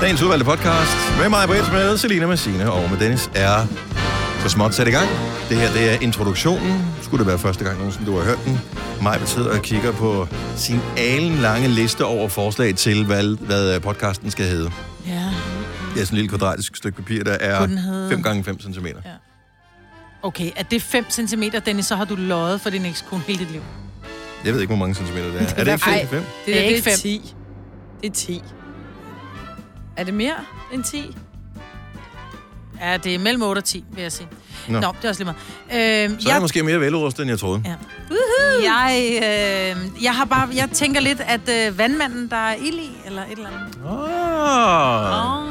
Dagens udvalgte podcast med mig, Britt, med Selina Massine og med Dennis er så småt sat i gang. Det her, det er introduktionen. Skulle det være første gang nogensinde, du har hørt den. Mig betyder og kigger på sin alen lange liste over forslag til, hvad, hvad podcasten skal hedde. Ja. Det er sådan en lille kvadratisk stykke papir, der er Kunne den hedde- 5 gange 5 cm. Ja. Okay, er det 5 cm, Dennis, så har du løjet for din ekskone hele dit liv. Jeg ved ikke, hvor mange centimeter det er. Er det ikke 5 Ej. 5? Det, Det er der, det ikke er fem. 10. Det er 10. Er det mere end 10? Ja, det er mellem 8 og 10, vil jeg sige. Nå. Nå, det er også lige meget. Øhm, Så er jeg måske mere velrustet, end jeg troede. Ja. jeg, øh, jeg har bare, jeg tænker lidt, at øh, vandmanden, der er ild i, eller et eller andet. Oh.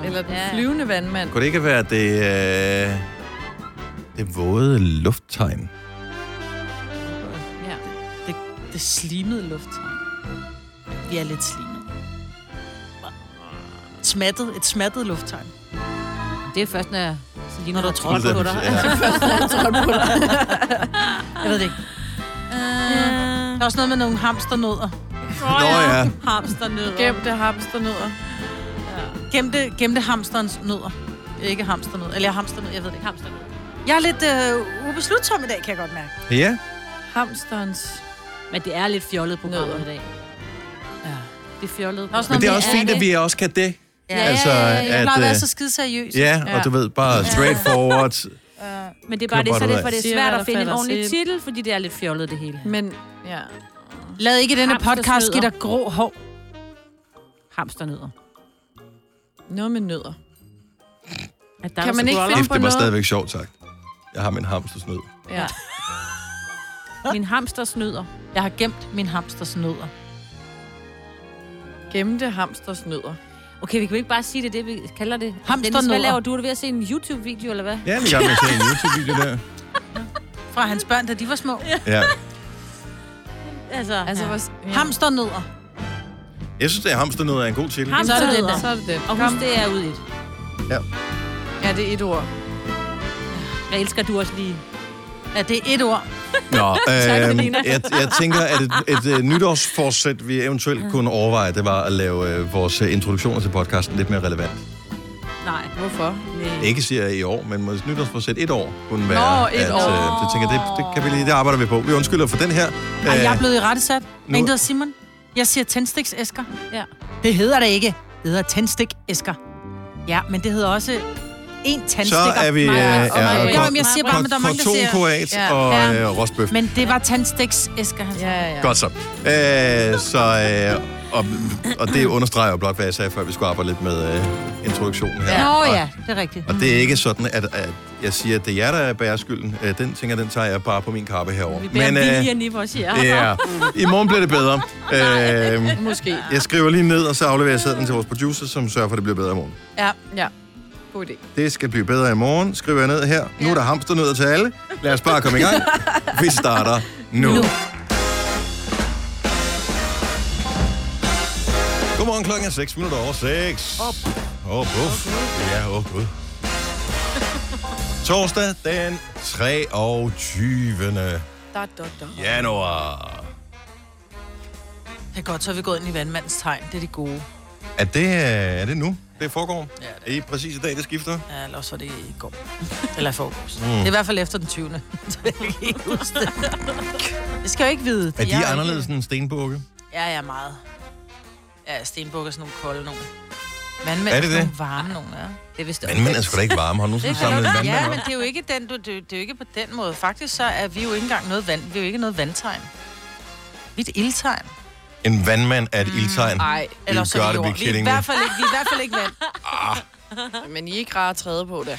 Oh. Eller den flyvende vandmand? Kunne det ikke være det, øh, det våde lufttegn? Ja. Det, det slimede lufttegn. Vi er lidt slimet. Smattet, et smattet lufttegn. Det er først, når jeg så lige Når du tror tror på på det. dig. Ja. Jeg ved det ikke. Uh, der er også noget med nogle hamsternødder. Nå ja. Hamsternødder. Gemte hamsternødder. Gemte, gemte hamsterens nødder. Ikke hamsternød. Eller hamsternød, jeg ved det ikke. Hamsternød. Jeg er lidt øh, ubeslutsom i dag, kan jeg godt mærke. Ja, Hamsterens... Men det er lidt fjollet program Nødder. i dag. Ja. Det er fjollet. Der er men det er også fint, at vi også kan det. Ja, Altså, ja, ja, ja. Jeg at, plejer at være øh, så skide seriøs. Ja, og du ved, bare straight forward. Men det er bare det, så det, for det er svært at finde en ordentlig titel, fordi det er lidt fjollet det hele. Men, ja. Lad ikke denne podcast Hamstersnødder. give dig grå hår. Hamsternødder. Noget med nødder. At der Kan man ikke finde Kæft, på det var noget? stadigvæk sjovt sagt. Jeg har min hamstersnød. Ja. Min hamstersnødder. Jeg har gemt min hamsters nødder. Gemte hamsters nødder. Okay, vi kan jo ikke bare sige det, det vi kalder det. Hamsternødder. Dennis, hvad laver du? Er du ved at se en YouTube-video, eller hvad? Ja, jeg er i gang med at se en YouTube-video der. Fra hans børn, da de var små. Ja. Altså, Altså, ja. hvor... Ja. Hamsternødder. Jeg synes, at hamsternød er en god titel. Ham- Så er det den Hamsternødder. der. Så er det det. Og husk, det er ud i et. Ja, det er et ord. Jeg elsker, du også lige... Ja, det er et ord. Nå, øh, Selina. jeg, jeg tænker, at et, et, et nytårsforsæt, vi eventuelt kunne overveje, det var at lave øh, vores øh, introduktioner til podcasten lidt mere relevant. Nej. Hvorfor? Nej. Ikke siger jeg i år, men vores nytårsforsæt et år kunne være. Nå, et at, år. Øh, det tænker det, det, kan vi lige, det arbejder vi på. Vi undskylder for den her. Ej, jeg er Øh, blevet i rette sat. nu- En, der hedder Simon. Jeg siger tændstiksæsker. Ja. Det hedder det ikke. Det hedder tændstikæsker. Ja, men det hedder også en så tandstikker. er vi... Øh, og mig- Ja, men jeg siger bare, men der er mange, der siger... Kortonkoat Ja. og Ja. øh, rostbøf. Men det var tændstikæsker, han sagde. Ja, ja. Godt så. Øh, så øh, og, og det understreger jo blot, hvad jeg sagde før, vi skulle arbejde lidt med øh, introduktionen her. Nå Og- ja, det er rigtigt. Og det er ikke sådan, at, at jeg siger, at det er jer, der bærer skylden. Øh, Den tænker, den tager jeg bare på min kappe herover. Vi bærer Men øh, i vores hjerter. ja, i morgen bliver det bedre. Øh, Måske. jeg skriver lige ned, og så afleverer jeg sædlen til vores producer, som sørger for, at det bliver bedre i morgen. Ja. Ja. God idé. Det skal blive bedre i morgen, skriver jeg ned her. Nu er der hamsternødder til alle. Lad os bare komme i gang. Vi starter nu. Nu. Godmorgen, klokken er 6 minutter over 6. Op. Åh, oh, buff. Ja, åh, oh, gud. Torsdag den 23. Da, da, da. januar. Det er godt, så er vi gået ind i vandmandens tegn. Det er det gode. Er det, øh, er det nu, det foregår? Ja, Er det præcis i dag, det skifter? Ja, eller også var det i går. Eller i forgårs. Mm. Det er i hvert fald efter den 20. Så jeg kan ikke huske det. Det skal jeg jo ikke vide. Er de Jeg anderledes Ikke... end stenbukke? Ja, ja, meget. Ja, stenbukker er sådan nogle kolde nogle. Vandmænd Er det det? nogle varme nogle, ja. Det er vist Vandmænd er sgu da ikke varme. Har du nogensinde Det samlet vandmand Ja, op? men det er jo ikke den, du, det, det er jo ikke på den måde. Faktisk så er vi jo ikke engang noget vand. Vi er jo ikke noget vandtegn. Vi er et ildtegn. En vandmand er et ildtegn. Ej, Eller så er be jord. Vi er i hvert fald ikke, vi er i hvert fald ikke vand. men I er ikke rare at træde på det.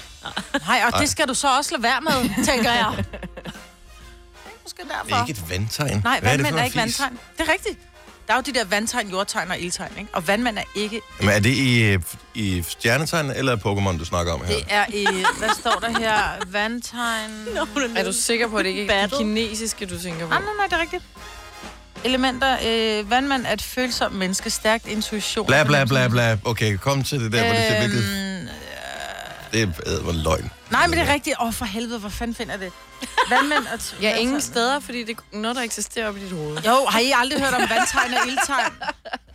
Nej, og det skal du så også lade være med, tænker jeg. Det er måske Det derfor. er ikke et vandtegn. Nej, Hvad er det vandmænd for er en ikke vandtegn. Det er rigtigt. Der er jo de der vandtegn, jordtegn og ildtegn, ikke? Og vandmand er ikke... Men er det i, i stjernetegn eller Pokémon, du snakker om her? Det er i... Hvad står der her? Vandtegn... Er du sikker på, at det ikke er kinesiske, du tænker på? Nej, nej, nej, det er rigtigt. Elementer. Øh, vandmand er et følsomt menneske, stærkt intuition. Bla, bla, bla, bla. Okay, kom til det der, hvor det ser virkelig... Øhm, Det er øh, hvor løgn. nej, men det er rigtigt. Åh, oh, for helvede, hvor fanden finder det? Vandmand og... Ja, ingen steder, fordi det er noget, der eksisterer op i dit hoved. Jo, har I aldrig hørt om vandtegn og ildtegn?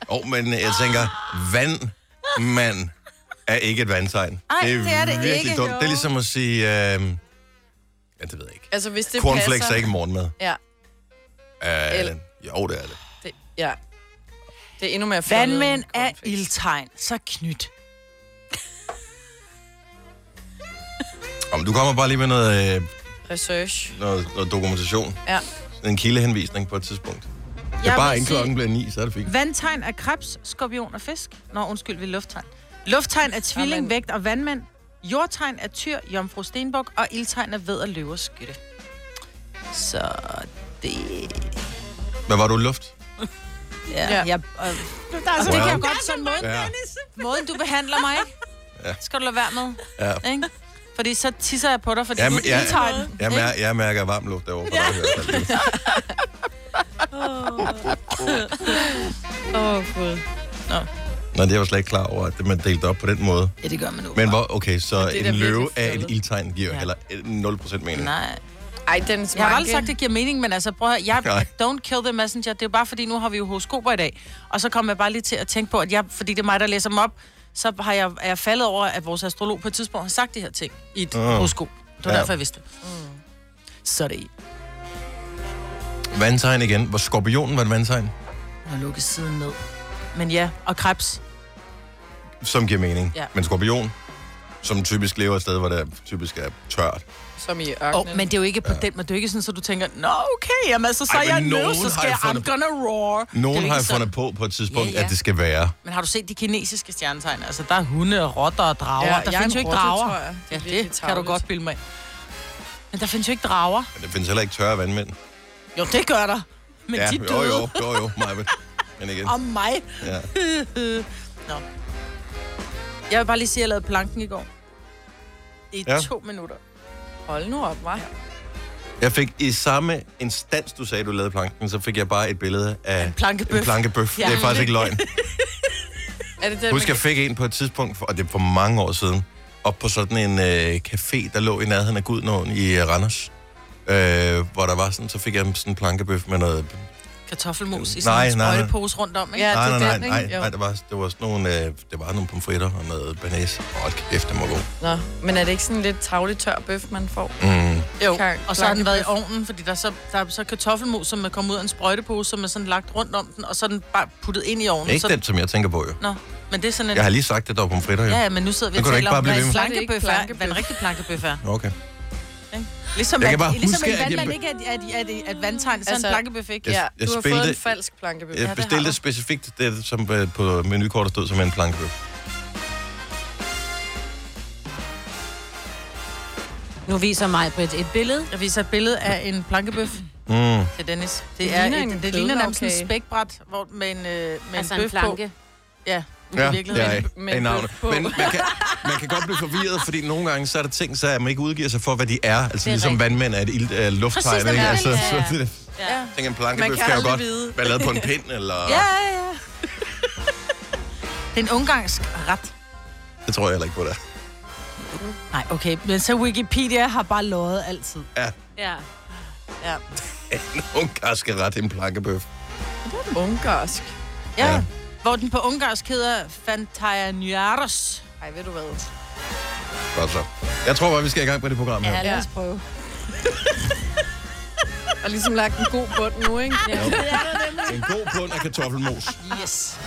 Åh, oh, men jeg tænker, vand mand er ikke et vandtegn. Ej, det er det virkelig ikke. dumt. Det er ligesom at sige... Øh, ja, det ved jeg ikke. Altså, hvis det Cornflakes passer... er ikke morgenmad. Ja, Uh, Eller- jo, det er det. det, ja. Det er endnu mere fjollet Vandmænd end er ildtegn, så knyt. Om du kommer bare lige med noget, øh, Research. noget, noget dokumentation. Ja. En kildehenvisning på et tidspunkt. Det er bare inden sige- klokken bliver ni, så er det fint. Vandtegn er krebs, skorpion og fisk. Nå, undskyld, vi er lufttegn. Lufttegn er tvilling, vægt og vandmænd. Jordtegn er tyr, jomfru stenbuk, og ildtegn er ved at løve og skytte. Så det... Hvad var du luft? Ja, Ja. ja. Jeg, øh, Der er det kan Wow. jeg godt sådan måde. Ja. Måden, du behandler mig? Ja. Skal du lade være med, Ja. ikke? Fordi så tisser jeg på dig, fordi Jamen, du jeg, ildtegn. jeg, ikke? mær, jeg mærker varm luft derovre på dig. fald. Åh, oh, gud. Nå, det er jeg jo slet ikke klar over, at man delte op på den måde. Ja, det gør man nu. Men hvor, okay, så da en løve af et ildtegn giver Ja. heller 0% mening. Nej. Ej, den Jeg har aldrig sagt, det giver mening, men altså, prøv at jeg, Nej. don't kill the messenger. Det er jo bare fordi, nu har vi jo horoskoper i dag. Og så kommer jeg bare lige til at tænke på, at jeg, fordi det er mig, der læser dem op, så har jeg, er jeg faldet over, at vores astrolog på et tidspunkt har sagt de her ting i et Ah. horoskop. Det var Ja. derfor, jeg vidste det. Så er det i. Vandtegn igen. Hvor skorpionen var et vandtegn, Nu lukker siden ned. Men ja, og krebs. som giver mening. Ja. Men skorpion, som typisk lever et sted, hvor det typisk er tørt. Som i ørkenen. Oh, men det er jo ikke på den, men det er jo ikke sådan, så du tænker, nå okay, jamen altså, så Ej, er jeg nød, nogen så skal jo jeg, I'm fundet- gonna roar. Nogen jo har jo ikke sådan. fundet på på et tidspunkt, Ja, ja. at det skal være. Men har du set de kinesiske stjernetegn? Altså, der er hunde, og rotter og drager. Ja, der jeg er findes jo ikke rotte, drager. tror jeg. Det ja, det kan du godt bilde mig. Men der findes jo ikke drager. Men der findes heller ikke tørre vandmænd. Jo, det gør der. Men ja, de jo, døde jo, jo, jo, Majbet. Men igen. om mig. Ja. Nå. Jeg vil bare lige sige, at jeg lavede planken i går. I Ja. ja. to minutter. Hold nu op, hva'? Jeg fik i samme instans, du sagde, du lavede planken, så fik jeg bare et billede af en plankebøf. En plankebøf. Ja. Det er faktisk ikke løgn. Er det den, Husk, jeg fik en på et tidspunkt, for, og det er for mange år siden, op på sådan en øh, café, der lå i nærheden af Gudnåen i øh, Randers. Øh, hvor der var sådan, så fik jeg sådan en plankebøf med noget... Kartoffelmos i Nej, sådan en sprøjtepose rundt om, ikke? Ja, nej, det nej, er nej, den, nej, nej, det var, det var sådan nogle, øh, det var nogle pomfritter og noget banæs. Åh, kæft, det må gå. Nå, men er det ikke sådan lidt tavlig tør bøf, man får? Mm. Jo, Kar- og så har den været i ovnen, fordi der er så, der er så kartoffelmos, som er kommet ud af en sprøjtepose, som er sådan lagt rundt om den, og så er den bare puttet ind i ovnen. Ikke så, den, som jeg tænker på, jo. Nå, men det er sådan en... Jeg har lige sagt, det der var pomfritter, jo. Ja, ja, men nu sidder vi og taler om, hvad en med- plankebøf er, hvad en rigtig plankebøf er. Okay. Ligesom, Jeg at, kan bare ligesom huske, en at jeg- ikke er, er, er, er, er vandtegn, så altså, en plankebøf ikke. Jeg- Ja, jeg du har fået en falsk plankebøf. Jeg bestilte du. specifikt det, som øh, på menukortet stod som en plankebøf. Nu viser mig på et, et billede. Jeg viser et billede af en plankebøf Mm. til Dennis. Det, Det er ligner et, en det ligner nærmest en kødlavkage. spækbræt hvor, med en, øh, med Altså en en bøf på. planke. Ja, i Ja, det virkeligheden. er med en på. Men man kan, man kan godt blive forvirret, fordi nogle gange så er der ting, så at man ikke udgiver sig for, hvad de er. Altså Det er ligesom rigtigt. vandmænd er et ild, uh, lufttegn, Præcis, ikke? det er Altså, det, så, ja, så, det, Ja. jeg tænker, en Man plankebøf kan kan jo godt vide. være lavet på en pind, eller... Ja, ja, ja. Det er en ungarsk ret. Det tror jeg heller ikke på, det Nej, okay. Men så Wikipedia har bare lovet altid. Ja, Ja. Ja. en ungarske ret, en plankebøf. Ungarsk. Ja. Ja. Hvor den på ungarsk hedder Fantajanyaros. Ej, ved du hvad? Godt så. Jeg tror bare, vi skal i gang på det program her. Ja, lad os prøve. Og ligesom lagt en god bund nu, ikke? Ja. En god bund af kartoffelmos. Yes.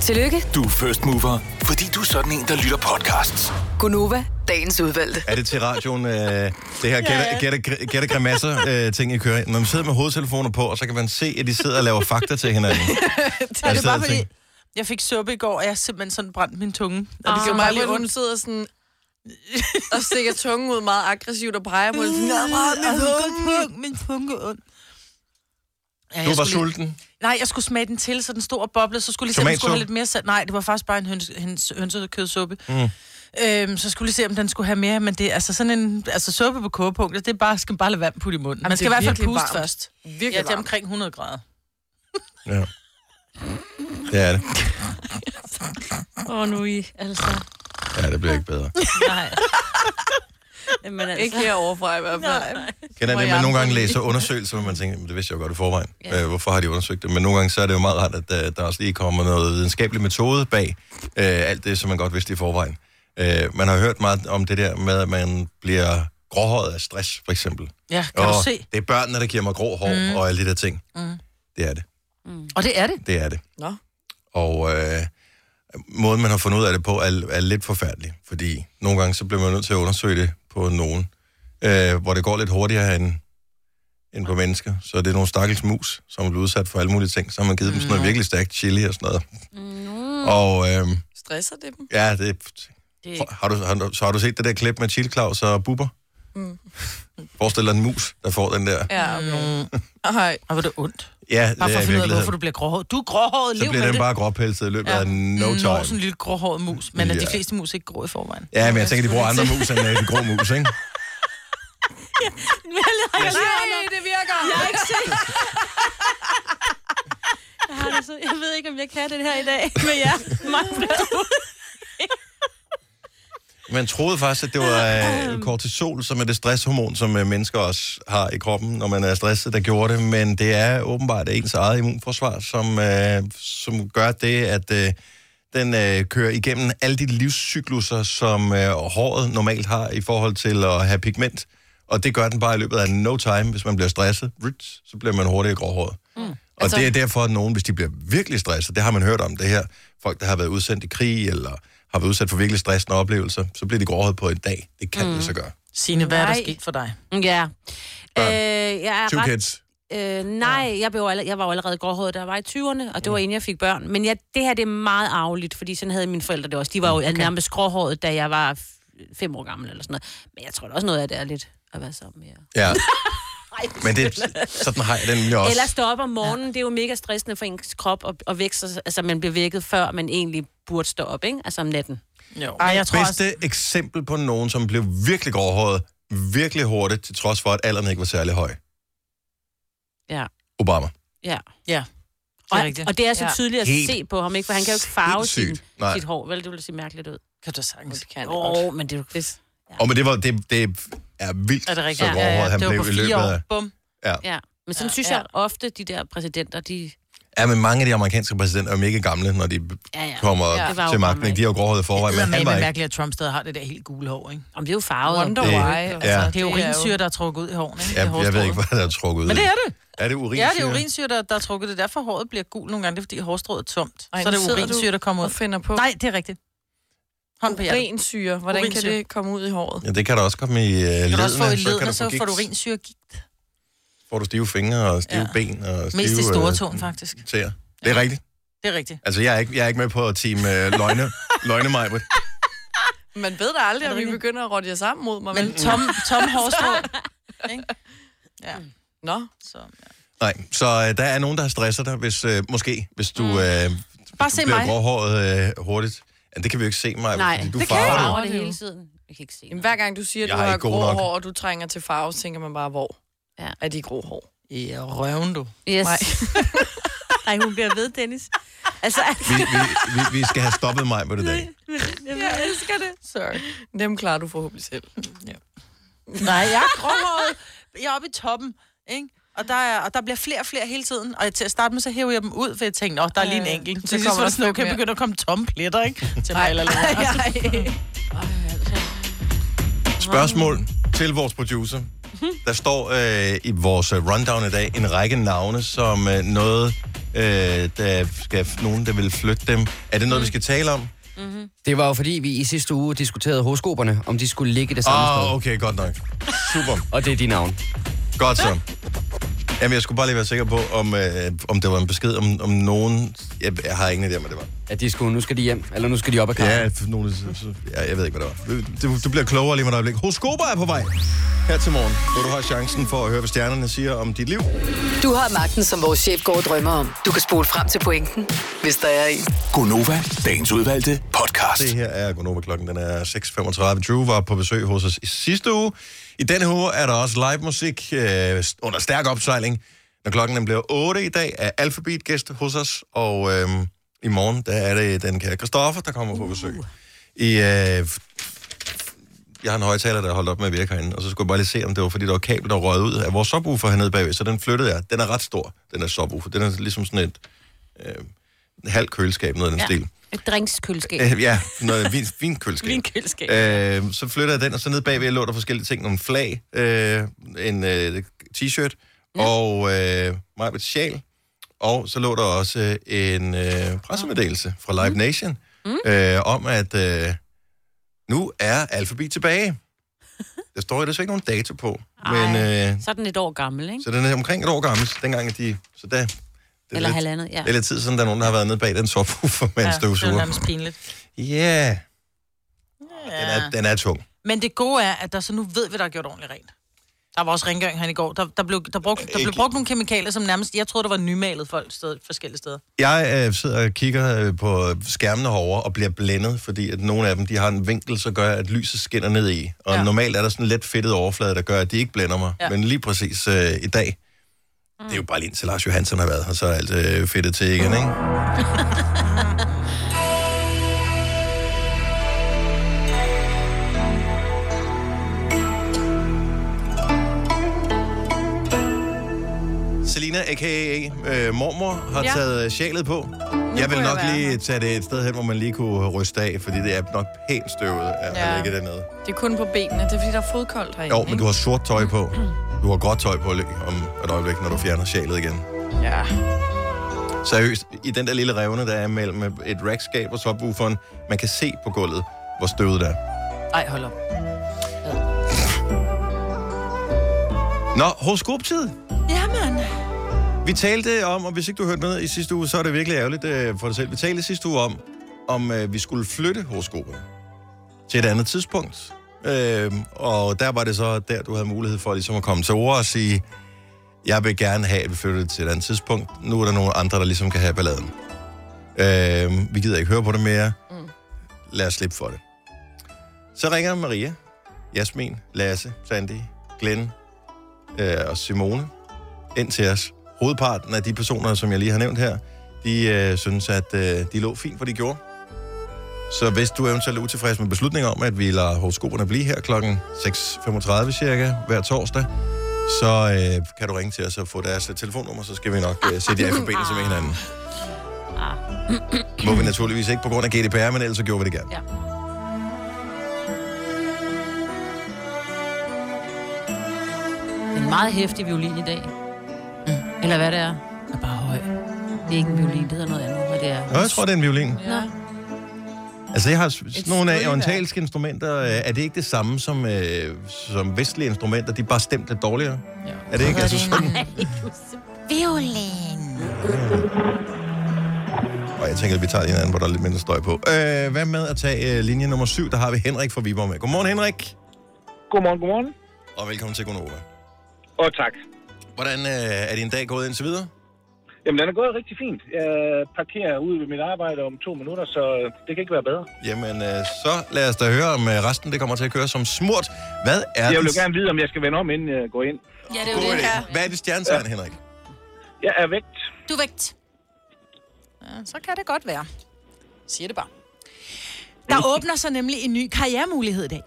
Tillykke, Du er first mover, fordi du er sådan en, der lytter podcasts. Gunova, dagens udvalgte. Er det til radioen, øh, det her gætte, gætte, gætte grimasser øh, ting, I kører? Når man sidder med hovedtelefoner på, og så kan man se, at de sidder og laver fakta til hinanden. Det sidder er bare fordi, jeg fik suppe i går, og jeg simpelthen sådan brændt min tunge. Og det Det gjorde mig lige lidt, hun ondt. sidder sådan og stikker tungen ud meget aggressivt og peger på det. "Nå, Min tunge, min tunge ondt. Ja, Du var skulle lige- sulten. Nej, jeg skulle smage den til, så den stod og boblede. Så skulle jeg lige se, om den skulle have lidt mere salt. Nej, det var faktisk bare en høns, høns, hønsekødsuppe. Mm. Øhm, så skulle jeg se, om den skulle have mere. Men det er altså sådan en altså suppe på kogepunktet. Det er bare, skal bare lade vand putte i munden. Man det skal i hvert fald puste varmt. først. Virkelig Ja, det er omkring 100 grader. Ja. Det er det. Åh, nu I, altså. Ja, det bliver ikke bedre. Nej. Men altså, Ikke heroverfra i hvert fald. Kan Må det, man nogle gange læser undersøgelser, hvor man tænker, "Men det vidste jeg jo godt i forvejen. Ja. Øh, hvorfor har de undersøgt det? Men nogle gange så er det jo meget rart, at der, der også lige kommer noget videnskabelig metode bag øh, alt det, som man godt vidste i forvejen. Øh, man har hørt meget om det der med, at man bliver gråhåret af stress, for eksempel. Ja, kan og du se? det er børnene, der giver mig grå hår mm. og alle de der ting. Mm. Det er det. Og det er det. Det er det. Nå. Og øh, måden, man har fundet ud af det på, er, er lidt forfærdelig. Fordi nogle gange, så bliver man nødt til at undersøge det på nogen, øh, hvor det går lidt hurtigere end, end på mennesker. Så det er nogle stakkels mus, som er blevet udsat for alle mulige ting. Så har man givet dem sådan noget virkelig stærkt chili og sådan noget. Mm, Og øh, Stresser det dem? ja, det, det, har, du, har, du- så har du set det der klip med Chili Claus og Bubber? Mm. Forestil dig en mus, der får den der. Ja, okay. Ej. Og hvor er det ondt. Ja, Bare det for er at i finde ud af, hvorfor virkeligheden. du bliver gråhåret. Du er gråhåret, Så lev bliver med den det. bare gråpelset i løbet af no Når time. sådan en lille gråhåret mus. Men er de Ja. fleste mus ikke grå i forvejen? Ja, men jeg tænker, de bruger andre mus end øh, de grå mus, ikke? Nej, det virker! Jeg har ikke set. Jeg, har det så, jeg ved ikke, om jeg kan det her i dag med jer. Mig, Man troede faktisk, at det var øh, kortisol, som er det stresshormon, som øh, mennesker også har i kroppen, når man er stresset, der gjorde det. Men det er åbenbart ens eget immunforsvar, som, øh, som gør det, at øh, den øh, kører igennem alle de livscykluser, som øh, håret normalt har i forhold til at have pigment. Og det gør den bare i løbet af no time. Hvis man bliver stresset, så bliver man hurtigere gråhåret. Mm. Og Altså- det er derfor, at nogen, hvis de bliver virkelig stresset, det har man hørt om det her, folk, der har været udsendt i krig, eller har været udsat for virkelig stressende oplevelser, så bliver de gråhåret på en dag. Det kan mm. det så gøre. Signe, hvad er der sket for dig? Ja. Børn. Øh, jeg er Two ret, kids. øh, nej, jeg, blev allerede, jeg var jo allerede gråhåret, da jeg var i 20'erne, og det var inden jeg fik børn. Men ja, det her det er meget arveligt, fordi sådan havde mine forældre det også. De var jo okay. nærmest gråhåret, da jeg var fem år gammel eller sådan noget. Men jeg tror da også noget af det er lidt at være sammen med jer. Ja. Men det, sådan har jeg den nemlig også. Eller stå op om morgenen, ja. det er jo mega stressende for ens krop at, at vække sig. Altså, man bliver vækket før, man egentlig burde stå op, ikke? Altså om natten. Jo. Ej, jeg tror også, Bedste eksempel på nogen, som blev virkelig gråhåret, virkelig hurtigt, til trods for, at alderen ikke var særlig høj. Ja. Obama. Ja. ja, det Og, rigtigt. og det er så Ja. tydeligt at Helt- se på ham, ikke? For han kan jo ikke farve sin. Nej. sit hår, vel? Det ville se mærkeligt ud. Kan du sagtens. Det kan oh, men det er jo... Og men det, var, det, det er vildt, Er det rigtigt? så gråhåret han det blev på i løbet fire år. af... Bum. Ja. Men sådan Ja. ja. synes jeg ofte, de der præsidenter, de... Ja, men mange af de amerikanske præsidenter er mega gamle, når de Ja, ja. kommer Ja. Til magten. De har jo gråhåret forvejen, men han var ikke. mærkeligt, at Trump stadig har det der helt gule hår, ikke? Om det er jo farvet. Wonder Det- why. ja. Altså, det er det er jo- urinsyre, der er trukket ud i hårene, ikke? Ja, jeg ved ikke, hvad der er trukket ud. Men det er det. Er det urin? Ja, det er urinsyre, der, der er trukket. Det er derfor, håret bliver gul nogle gange. Det er, fordi hårstrået er tomt. Ej, så er det urinsyre, der kommer ud. Og finder på. Nej, det er rigtigt. Hånd på hjertet. Urinsyre. Hvordan kan Urinsyre. det komme ud i håret? Ja, det kan der også komme i uh, ledene. Kan du også få i så kan ledene, du så få får du gigt. urinsyre gigt. Får du stive fingre og stive Ja. ben og stive... Mest i store øh, tåen, faktisk. tæer. Det er rigtigt. Det er rigtigt. Altså, jeg er ikke, jeg er ikke med på team uh, løgne, løgne mig, Man ved da aldrig, om vi begynder at rådde jer sammen mod mig. Men tom, tom hårstrå. ikke? Ja, Nå, så... Ja. Nej, så øh, der er nogen, der har stresset dig, hvis, øh, måske, hvis du, øh, Bare hvis du se bliver mig. gråhåret øh, hurtigt. Ja, det kan vi jo ikke se mig, Nej, fordi du det kan jeg farver farver det. hele tiden. Jeg kan ikke se Jamen, hver gang du siger, at Jeg du er har ikke god grå nok. hår, og du trænger til farve, så tænker man bare, hvor Ja. er de grå hår? I røven, du. Yes. Nej. Nej, hun bliver ved, Dennis. Altså, Vi, vi, vi, vi skal have stoppet mig på det dag. Jeg elsker det. Sorry. Dem klarer du forhåbentlig selv. Nej, jeg er gråhåret. Jeg er oppe i toppen, ikke? Og der, er, og der bliver flere og flere hele tiden. Og til at starte med, så hæver jeg dem ud, for jeg tænkte, åh, der er lige en enkelt. så Så kommer der sådan, okay, mere. begynder at komme tomme pletter, ikke? Til mig eller lidt. Spørgsmål til vores producer. Der står øh, i vores øh, rundown i dag en række navne, som øh, noget, øh, der skal nogen, der vil flytte dem. Er det noget, vi skal tale om? Det var jo fordi, vi i sidste uge diskuterede horoskoperne, om de skulle ligge det samme Åh, sted. oh, okay, godt nok. Super. Og det er de navn. Godt så. Jamen, jeg skulle bare lige være sikker på, om, øh, om det var en besked om, om nogen... Jeg, jeg har ingen idé om, hvad det var. At de skulle, nu skal de hjem, eller nu skal de op ad kaffen. Ja, så, så, ja, jeg ved ikke, hvad det var. Du, du bliver klogere lige med et øjeblik. Horoskoper er på vej her til morgen, hvor du har chancen for at høre, hvad stjernerne siger om dit liv. Du har magten, som vores chef går og drømmer om. Du kan spole frem til pointen, hvis der er en. Gonova, dagens udvalgte podcast. Det her er Gonova klokken, den er 6.35. Drew var på besøg hos os i sidste uge. I denne uge er der også live musik øh, under stærk opsejling. Når klokken den bliver 8 i dag, er Alphabet gæst hos os, og øh, i morgen der er det den kære Christoffer, der kommer på besøg. I, øh, jeg har en højtaler, der er holdt op med at virke herinde, og så skulle jeg bare lige se, om det var, fordi der var kabel, der røget ud af vores subwoofer hernede bagved, så den flyttede jeg. Den er ret stor, den er subwoofer. Den er ligesom sådan et øh, halvt køleskab, noget af den Ja. stil. Et drinkskøleskab. Øh, ja, noget vin, vinkøleskab. Vinkøleskab. Øh, så flytter jeg den, og så ned bagved lå der forskellige ting. Nogle flag, øh, en øh, t-shirt, ja. og øh, med sjal. Og så lå der også øh, en øh, pressemeddelelse fra Live Nation, mm. øh, om at øh, nu er Alphabet tilbage. Der står jo desværre ikke nogen dato på, men øh, Så er den et år gammel, ikke? så den er omkring et år gammel, dengang de... Så der, er Eller lidt, halvandet, ja. Det er lidt tid siden, der er nogen, der har været nede bag den subwoofer med en Ja, det er støvsuger. nærmest pinligt. Ja, den er, den er tung. Men det gode er, at der så nu ved vi, der er gjort ordentligt rent. Der var også rengøring her i går. Der, der, blev, der, brugt, der blev brugt nogle kemikalier, som nærmest... Jeg troede, der var nymalet folk sted, forskellige steder. Jeg øh, sidder og kigger øh, på skærmene herovre og bliver blændet, fordi at nogle af dem de har en vinkel, så gør, at lyset skinner ned i. Og ja. Ja. normalt er der sådan en let fedtet overflade, der gør, at de ikke blænder mig. Ja. Ja. Men lige præcis øh, i dag. Det er jo bare lige indtil Lars Johansson har været her, så er alt øh, fedtet til igen, ikke? Selina, a.k.a. Øh, mormor, har ja. Ja. taget sjalet på. Jeg vil kunne nok jeg være lige tage det et sted hen, hvor man lige kunne ryste af, fordi det er nok pænt støvet at ja. Ja. ligge dernede. Det er kun på benene. Det er fordi, der er fodkoldt herinde. Jo, men du har sort tøj på. Du har gråt tøj på lige om et øjeblik, når du fjerner sjalet igen. Ja. Seriøst, i den der lille revne, der er mellem et rackskab og subwooferen, man kan se på gulvet, hvor støvet det er. Ej, hold op. Nå, horoskoptid. Jamen. Vi talte om, og hvis ikke du hørte med i sidste uge, så er det virkelig ærgerligt øh, for dig selv. Vi talte sidste uge om, om øh, vi skulle flytte horoskoperne til et andet tidspunkt. Øh, og der var det så der, du havde mulighed for ligesom at komme til ord og sige, jeg vil gerne have, at vi flytter det til et andet tidspunkt. Nu er der nogle andre, der ligesom kan have balladen. Øh, vi gider ikke høre på det mere. Mm. Lad os slippe for det. Så ringer Maria, Jasmin, Lasse, Sandy, Glenn øh, og Simone ind til os. Hovedparten af de personer, som jeg lige har nævnt her, de øh, synes, at øh, de lå fint, hvor de gjorde. Så hvis du eventuelt er utilfreds med beslutningen om, at vi lader horoskoperne blive her klokken 6.35 cirka hver torsdag, så øh, kan du ringe til os og få deres øh, telefonnummer, så skal vi nok øh, sætte jer i forbindelse med hinanden. Må vi naturligvis ikke på grund af GDPR, men ellers så gjorde vi det gerne. Ja. En meget hæftig violin i dag. Mm. Eller hvad det er. Det er bare høj. Det er ikke en violin, det hedder noget andet, hvad det er. Nå, jeg tror, det er en violin. Ja. Altså, jeg har sådan nogle af orientalske instrumenter. Er det ikke det samme som, øh, som vestlige instrumenter? De er bare stemt lidt dårligere. Ja. Er det ikke? Altså, sådan, Violin. og jeg tænker, at vi tager en anden, hvor der er lidt mindre støj på. Øh, hvad med at tage øh, linje nummer syv? Der har vi Henrik fra Viborg med. Godmorgen, Henrik. Godmorgen, godmorgen. Og velkommen til Gonova. Og tak. Hvordan øh, er din dag gået indtil videre? Jamen, den er gået rigtig fint. Jeg parkerer ude ved mit arbejde om to minutter, så det kan ikke være bedre. Jamen, øh, så lad os da høre, om øh, resten det kommer til at køre som smurt. Hvad er Jeg vil jo gerne vide, om jeg skal vende om, inden jeg går ind. Ja, det er jo det her. Hvad er dit stjernetegn, Henrik? Jeg er vægt. Du er vægt. Ja, så kan det godt være. Siger det bare. Der åbner sig nemlig en ny karrieremulighed i dag.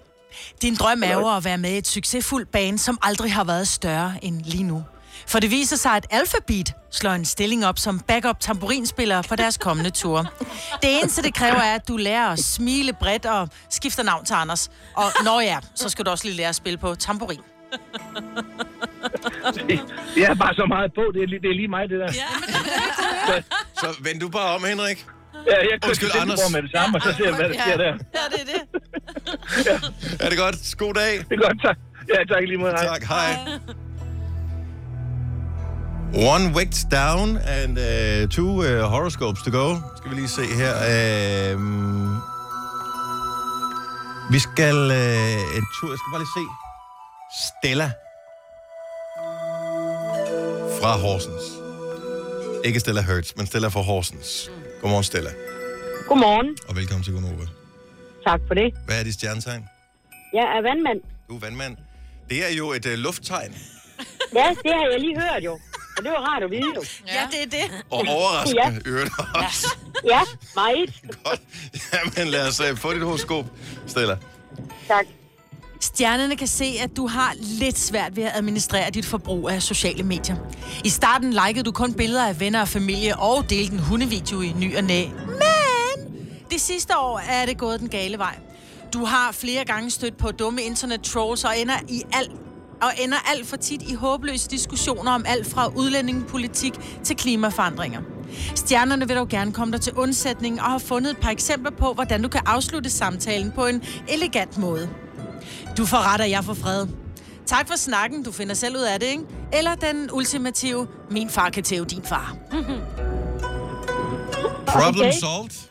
Din drøm er jo at være med i et succesfuldt band, som aldrig har været større end lige nu. For det viser sig, at Alphabet slår en stilling op som backup tamburinspiller på deres kommende tur. Det eneste, det kræver, er, at du lærer at smile bredt og skifter navn til Anders. Og når ja, så skal du også lige lære at spille på tamburin. Jeg er bare så meget på. Det er, lige- det er lige mig, det der. Ja, Så vend du bare om, Henrik. ja jeg kører Undskyld, Anders. Med det samme, og så ser jeg, hvad der sker der. Ja, det er det. Er det godt? God dag. Det er godt, tak. Ja, tak lige måde. Hej. Tak, hej. One wicked down and uh, two uh, horoscopes to go. Skal vi lige se her. Uh, vi skal uh, en tur. Jeg skal bare lige se. Stella. Fra Horsens. Ikke Stella Hertz, men Stella fra Horsens. Godmorgen, Stella. Godmorgen. Og velkommen til Gunova. Tak for det. Hvad er dit stjernetegn? Jeg er vandmand. Du er vandmand. Det er jo et uh, lufttegn. Ja, det har jeg lige hørt jo. Og det var rart at vide jo. Ja, det er det. Og overraskende ja. øvrigt også. Ja, meget. Godt. Jamen lad os uh, få dit horoskop, Stella. Tak. Stjernerne kan se, at du har lidt svært ved at administrere dit forbrug af sociale medier. I starten likede du kun billeder af venner og familie og delte en hundevideo i ny og næ. Men det sidste år er det gået den gale vej. Du har flere gange stødt på dumme internet-trolls og ender i alt og ender alt for tit i håbløse diskussioner om alt fra udlændingepolitik til klimaforandringer. Stjernerne vil dog gerne komme dig til undsætning og har fundet et par eksempler på, hvordan du kan afslutte samtalen på en elegant måde. Du får ret, og jeg får fred. Tak for snakken, du finder selv ud af det, ikke? Eller den ultimative, min far kan tæve din far. Problem Okay. solved.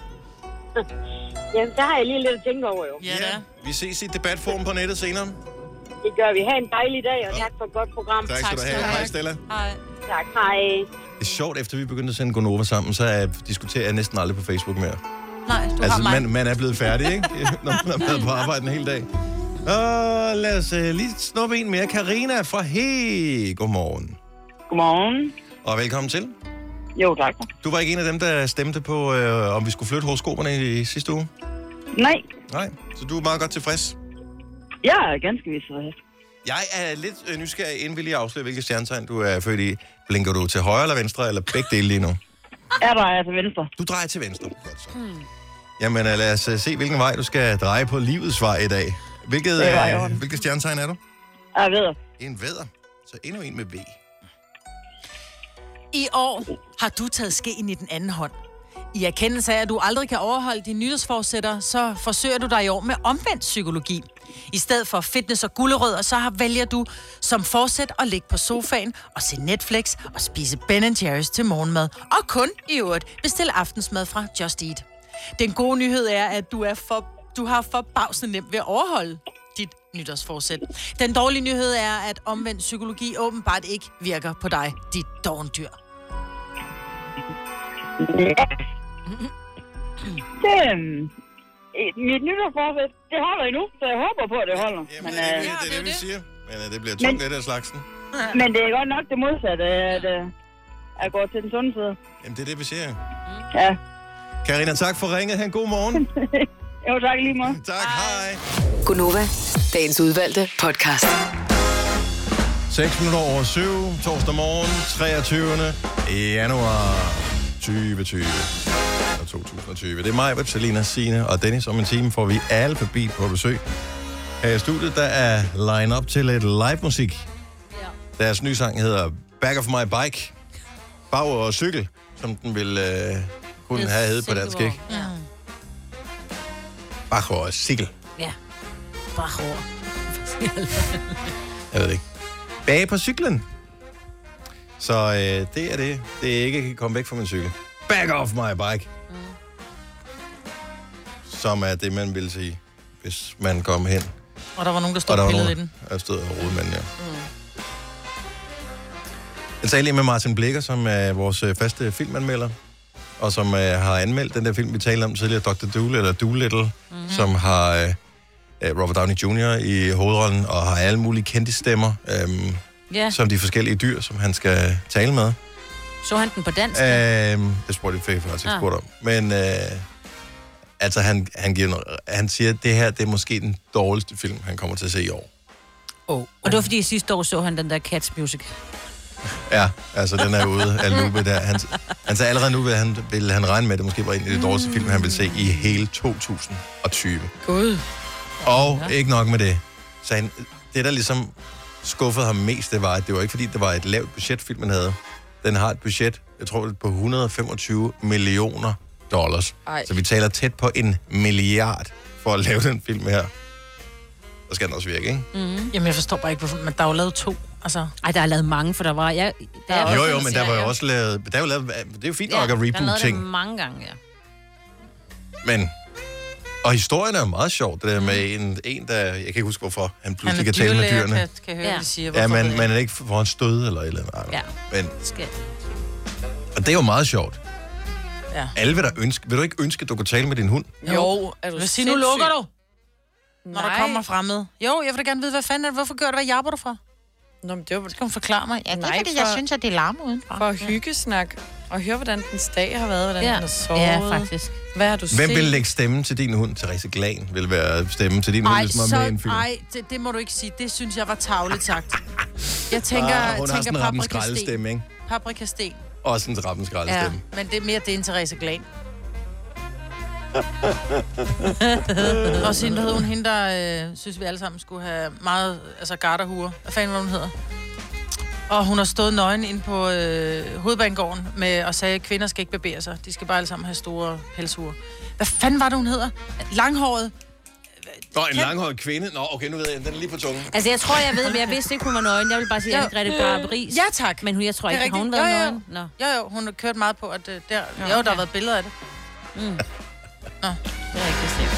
Jamen, der har jeg lige lidt at tænke over, jo. Ja, da. Vi ses i debatforum på nettet senere. Det gør vi. Ha' en dejlig dag, og tak for et godt program. Tak skal du have. Hej, Stella. Hej. Tak, hej. Det er sjovt, efter vi begyndte at sende Gonova sammen, så er, diskuterer jeg næsten aldrig på Facebook mere. Nej, du Altså, har mig. man, man er blevet færdig, ikke? Når man har været på arbejde en hel dag. Og lad os uh, lige snuppe en mere. Karina fra He. Godmorgen. Godmorgen. Og velkommen til. Jo, tak. Du var ikke en af dem, der stemte på, øh, om vi skulle flytte horoskoperne i, i sidste uge? Nej, Nej, så du er meget godt tilfreds. Jeg er ganske vist. Jeg er lidt øh, nysgerrig, inden vi lige afslører, hvilket stjernetegn du er født i. Blinker du til højre eller venstre, eller begge dele lige nu? Er der altså venstre? Du drejer til venstre. Godt så. Hmm. Jamen, øh, lad os øh, se, hvilken vej du skal dreje på livets vej i dag. Hvilket, Det i øh, hvilket stjernetegn er du? Jeg ved. En vædder. Så endnu en med V. I år har du taget skeen i den anden hånd. I erkendelse af, at du aldrig kan overholde dine nytårsforsætter, så forsøger du dig i år med omvendt psykologi. I stedet for fitness og gulerødder, så har vælger du som forsæt at ligge på sofaen og se Netflix og spise Ben Jerry's til morgenmad. Og kun i øvrigt bestille aftensmad fra Just Eat. Den gode nyhed er, at du, er for, du har forbavsende nemt ved at overholde dit nytårsforsæt. Den dårlige nyhed er, at omvendt psykologi åbenbart ikke virker på dig, dit dovendyr. Det, øhm, mit nytårsforsæt, det holder endnu, så jeg håber på, at det holder. Jamen, men, det, er det, øh, vi- det er det, vi siger. Men øh, det bliver tungt, det der slagsen. men det er godt nok det modsatte, at øh, jeg går til den sunde side. Jamen, det er det, vi siger. Ja. Karina, tak for ringet. Ha' en god morgen. Jo, tak lige måde. tak, hej. Gunova, dagens udvalgte podcast. 6 minutter over 7, torsdag morgen, 23. januar 2020. Eller 2020. Det er mig, Selina, Signe og Dennis. Om en time får vi alfabet på besøg. Her i studiet, der er line up til lidt live musik. Ja. Deres nye sang hedder Back of My Bike. Bag og cykel, som den vil øh, kunne have heddet på dansk, ikke? Ja. Bag og cykel. ja. Bare over. Jeg ved det ikke. Bage på cyklen. Så øh, det er det. Det er ikke at komme væk fra min cykel. Back off my bike. Som er det, man vil sige, hvis man kom hen. Og der var nogen, der stod og pillede i den. der stod og rodede med den, ja. Mm. Jeg talte lige med Martin Blikker, som er vores øh, faste filmanmelder, og som øh, har anmeldt den der film, vi talte om tidligere, Dr. Doolittle, eller Doolittle, mm-hmm. som har øh, øh, Robert Downey Jr. i hovedrollen, og har alle mulige kendte stemmer, øh, Ja, som de forskellige dyr, som han skal tale med. så han den på dansk. Øh, det spurgte jeg faktisk ikke Ah. spurgt om. Men øh, altså, han, han, giver, han siger, at det her det er måske den dårligste film, han kommer til at se i år. Oh. Og det var fordi sidste år så han den der Cats Music. Ja, altså den er ude af loopet der. Han, han sagde allerede nu, at han vil han regne med, at det måske var en af de dårligste film, han vil se i hele 2020. Gud. Og ja. ikke nok med det. Så han, det, der ligesom skuffede ham mest, det var, at det var ikke fordi, det var et lavt budget, filmen havde. Den har et budget, jeg tror, på 125 millioner dollars. Ej. Så vi taler tæt på en milliard for at lave den film her. Så skal den også virke, ikke? Jamen, jeg forstår bare ikke, hvorfor... Men der er jo lavet to. Altså, Ej, der er lavet mange, for der var... Jeg, der er Jo, også jo, en men der var jo også lavet... Der er jo lavet det er jo fint nok at der er lavet reboot det ting. mange gange, ja. Men... Og historien er meget sjov, det der med en, en der... Jeg kan ikke huske, hvorfor han han pludselig er kan tale med dyrene. kan, kan høre, Ja. ja. de siger. Ja, Hvorfor man, er ikke for en stød eller et eller andet. Ja. Men Skal. og det er jo meget sjovt. Ja. Alle vil, da ønske, vil du ikke ønske, at du kunne tale med din hund? Jo, er du siger nu, lukker du, når Nej. der kommer fremmed? Jo, jeg vil da gerne vide, hvad fanden er det? Hvorfor gør du, hvad jabber du for? Nå, men det var Skal hun forklare mig? Ja, det er Nej, fordi, for- jeg synes, at det larmer udenfra. for hyggesnak. Og høre, hvordan dens dag har været, hvordan Ja. den har sovet. Ja, faktisk. Hvad har du Hvem set? vil lægge stemme til din hund? Therese Glan vil være stemme til din hund, Ej, hvis man så, med en film. ej det, det, må du ikke sige. Det synes jeg var tavligt sagt. Jeg tænker, ah, hun har tænker sådan en paprikasten. ikke? Paprikasten. Også en rappen Ja, men det er mere det end Therese Glan. Og så hende, der hed hun, hende, der øh, synes vi alle sammen skulle have meget, altså garderhuer. Hvad fanden var hun hedder? Og hun har stået nøgen ind på øh, hovedbanegården med, og sagde, at kvinder skal ikke barbere sig. De skal bare alle sammen have store pelshuer. Hvad fanden var det, hun hedder? Langhåret. Nå, en langhåret kvinde. Nå, okay, nu ved jeg, den er lige på tungen. Altså, jeg tror, jeg ved, men jeg vidste ikke, hun var nøgen. Jeg vil bare sige, Jo. at Grete Barbaris. Ja, tak. Men hun, jeg tror ikke, har hun været Jo, jo. nøgen. Nå. Jo, jo, hun har kørt meget på, at øh, der, jo, der har været billeder af det. Det er rigtigt set.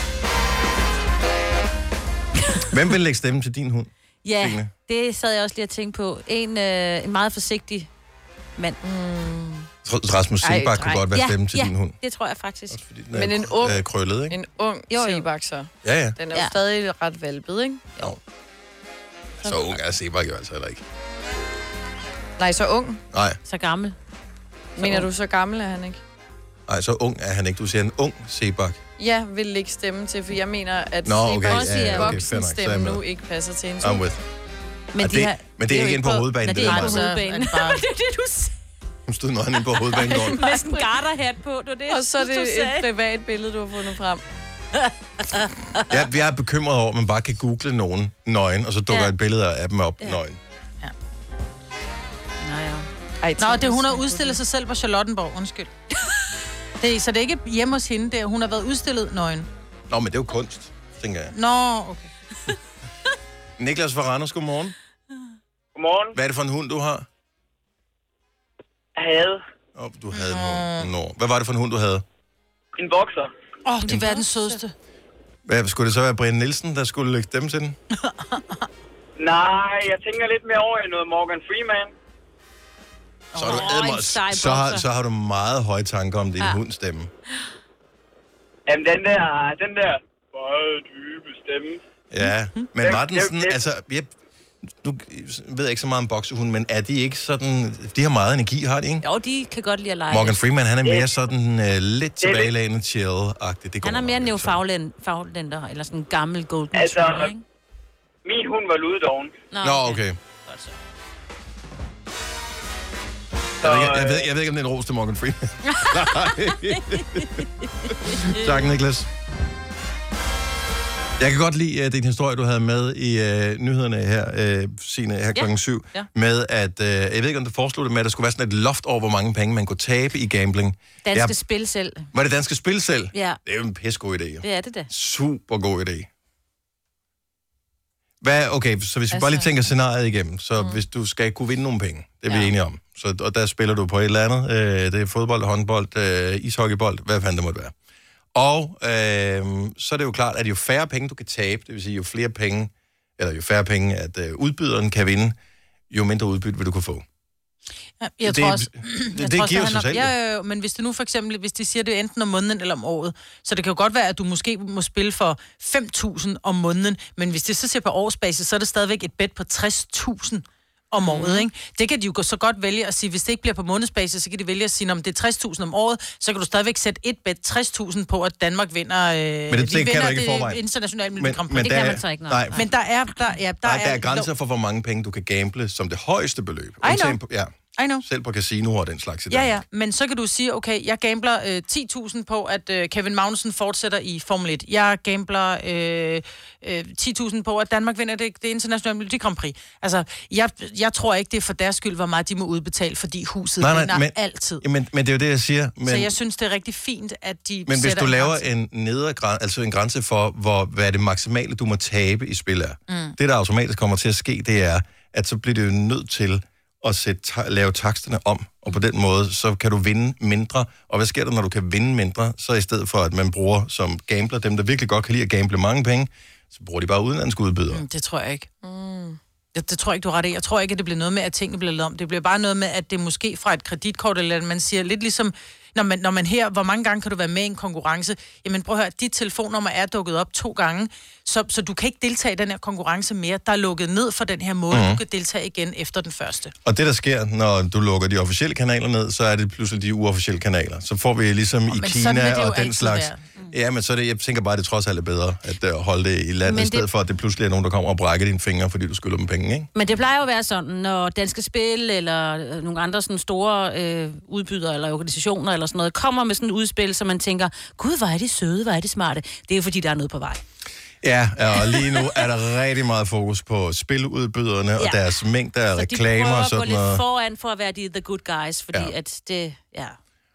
Hvem vil lægge stemme til din hund? Ja, Signe? det sad jeg også lige og tænkte på. En, øh, en meget forsigtig mand. Jeg tror, Rasmus Sebak kunne godt være ja, til ja, din hund. det tror jeg faktisk. Fordi den er Men en ung- øh, krøllet, ikke? En ung Jo, jo. Sebak, så. Ja, ja. Den er jo Ja. stadig ret valpet, ikke? Så ung er Sebak jo altså heller ikke. Nej, så ung. Nej, Så gammel. Mener du, så gammel er han ikke? nej, så ung er han ikke. Du siger en ung Sebak. Ja, vil ikke stemme til, for jeg mener, at Nå, okay, Sebaks ja, ja, okay, voksen så stemme nu ikke passer til en I'm with. Men, Og det, men det er jo ikke inde på hovedbanen, Nej, det er ikke på meget. hovedbanen. Så det bare- det er det, du sagde. Hun stod nøgen inde på hovedbanegården. Med sådan en garterhat på. Det var det, Og så er du det et privat billede, du har fundet frem. Ja, jeg er bekymret over, at man bare kan google nogen nøgen, og så dukker Ja. et billede af dem op nøgen. Nå, ja. Ej, Nå, det hun har udstillet sig selv på Charlottenborg, undskyld. Det, er- så det er ikke hjemme hos hende, det er, hun har været udstillet nøgen. Nå, men det er jo kunst, tænker jeg. Nå, okay. Niklas fra Randers, godmorgen. Godmorgen. Hvad er det for en hund, du har? Havde Oh, du havde en hund. Nå. Hvad var det for en hund, du havde? en bokser. Åh, oh, de er verdens sødeste. Hvad, skulle det så være Brian Nielsen, der skulle lægge dem til den? Nej, jeg tænker lidt mere over i noget Morgan Freeman. Så har, du en sej så, har, så har du meget høje tanker om din Ja. hunds stemme. Jamen, den der, den der meget dybe stemme. Ja, men var den sådan, altså, jeg, nu ved jeg ikke så meget om boksehunde, men er de ikke sådan, de har meget energi, har de ikke? Jo, de kan godt lide at lege. Morgan. Freeman, han er mere sådan uh, lidt tilbagelænet, chill-agtig. Det Han er mere neofaglænder, faglænder, eller sådan en gammel golden Altså, retriever, ikke? Min hund var ludedoven. Nå, okay. Godt så. Så, Jeg, ved, ikke- jeg, øh, ved, jeg ved ikke, om det er en ros til Morgan Freeman. Tak, Niklas. Jeg kan godt lide uh, din historie, du havde med i uh, nyhederne her, uh, Signe, her klokken syv, ja. med at, uh, jeg ved ikke, om du foreslog det med, at der skulle være sådan et loft over, hvor mange penge man kunne tabe i gambling. Danske Ja. spil selv. Var det danske spil selv? Ja, Det er jo en pissegod idé. Jo. det er det da. Super god idé. Hvad, okay, så hvis vi bare lige Altså- tænker scenariet igennem, så mm. hvis du skal kunne vinde nogle penge, det er vi Ja. enige om, så, og der spiller du på et eller andet, øh, det er fodbold, håndbold, øh, ishockeybold, hvad fanden det måtte være. Og øh, så er det jo klart, at jo færre penge du kan tabe, det vil sige jo flere penge, eller jo færre penge, at øh, udbyderen kan vinde, jo mindre udbytte vil du kunne få. Ja, Jeg Det- tror også, det- jeg det også, giver sig selv, Ja, ja, men hvis det nu for eksempel, hvis de siger, det enten om måneden eller om året, så det kan jo godt være, at du måske må spille for 5.000 om måneden, men hvis det så ser på årsbasis, så er det stadigvæk et bet på 60.000 om året, ikke? Det kan de jo så godt vælge at sige, hvis det ikke bliver på månedsbasis, så kan de vælge at sige, om det er 60.000 om året, så kan du stadigvæk sætte et bet 60.000 på, at Danmark vinder, øh, det- de det kan vinder du ikke det internationale Men, Melodi Grand Prix. men det der, kan er- man så ikke, nej. Nej, Men der er, der, ja, der, der, der er grænser for, hvor mange penge du kan gamble som det højeste beløb. know. Undtagen På, ja, I know. selv på casinoer og den slags i Ja, Danmark. ja, men så kan du sige, okay, jeg gambler øh, 10.000 på, at øh, Kevin Magnussen fortsætter i Formel 1. Jeg gambler øh, øh, 10.000 på, at Danmark vinder det, det internationale Melodi Grand Prix. Altså, jeg, jeg tror ikke, det er for deres skyld, hvor meget de må udbetale, fordi huset Nej, nej, vinder men- altid. Jamen, men det er jo det, jeg siger. Men, Så jeg synes, det er rigtig fint, at de men hvis sætter du en laver grænse. en nedre grænse, altså en grænse for, hvor, hvad er det maksimale, du må tabe i spil er. Mm. Det, der automatisk kommer til at ske, det er, at så bliver det jo nødt til at sætte, ta- lave taksterne om, og på den måde, så kan du vinde mindre. Og hvad sker der, når du kan vinde mindre? Så i stedet for, at man bruger som gambler, dem der virkelig godt kan lide at gamble mange penge, så bruger de bare udenlandske udbydere. Mm, Det tror jeg ikke. Mm. Det, det tror jeg ikke, du ret i. Jeg tror ikke, at det bliver noget med, at tingene bliver lavet om. Det bliver bare noget med, at det måske fra et kreditkort, eller at man siger lidt ligesom når man, når man her, hvor mange gange kan du være med i en konkurrence? Jamen prøv at høre, dit telefonnummer er dukket op to gange, så, så du kan ikke deltage i den her konkurrence mere. Der er lukket ned for den her måde, Mhm. mm. du kan deltage igen efter den første. Og det, der sker, når du lukker de officielle kanaler ned, så er det pludselig de uofficielle kanaler. Så får vi ligesom i sådan vil Kina og den slags... være. Ja, men så er det, jeg tænker bare, at det trods alt er bedre at uh, holde det i landet, Men i det- stedet for, at det pludselig er nogen, der kommer og brækker dine fingre, fordi du skylder dem penge, ikke? Men det plejer jo at være sådan, når Danske Spil eller øh, nogle andre sådan store øh, udbydere eller organisationer eller sådan noget, kommer med sådan et udspil, så man tænker, gud, hvor er de søde, hvor er de smarte. Det er jo fordi, der er noget på vej. Ja, og lige nu er der rigtig meget fokus på spiludbyderne og Ja. deres mængder af Så de reklamer prøver og at gå sådan lidt noget. foran for at være de the good guys, fordi Ja. ja. at det, ja.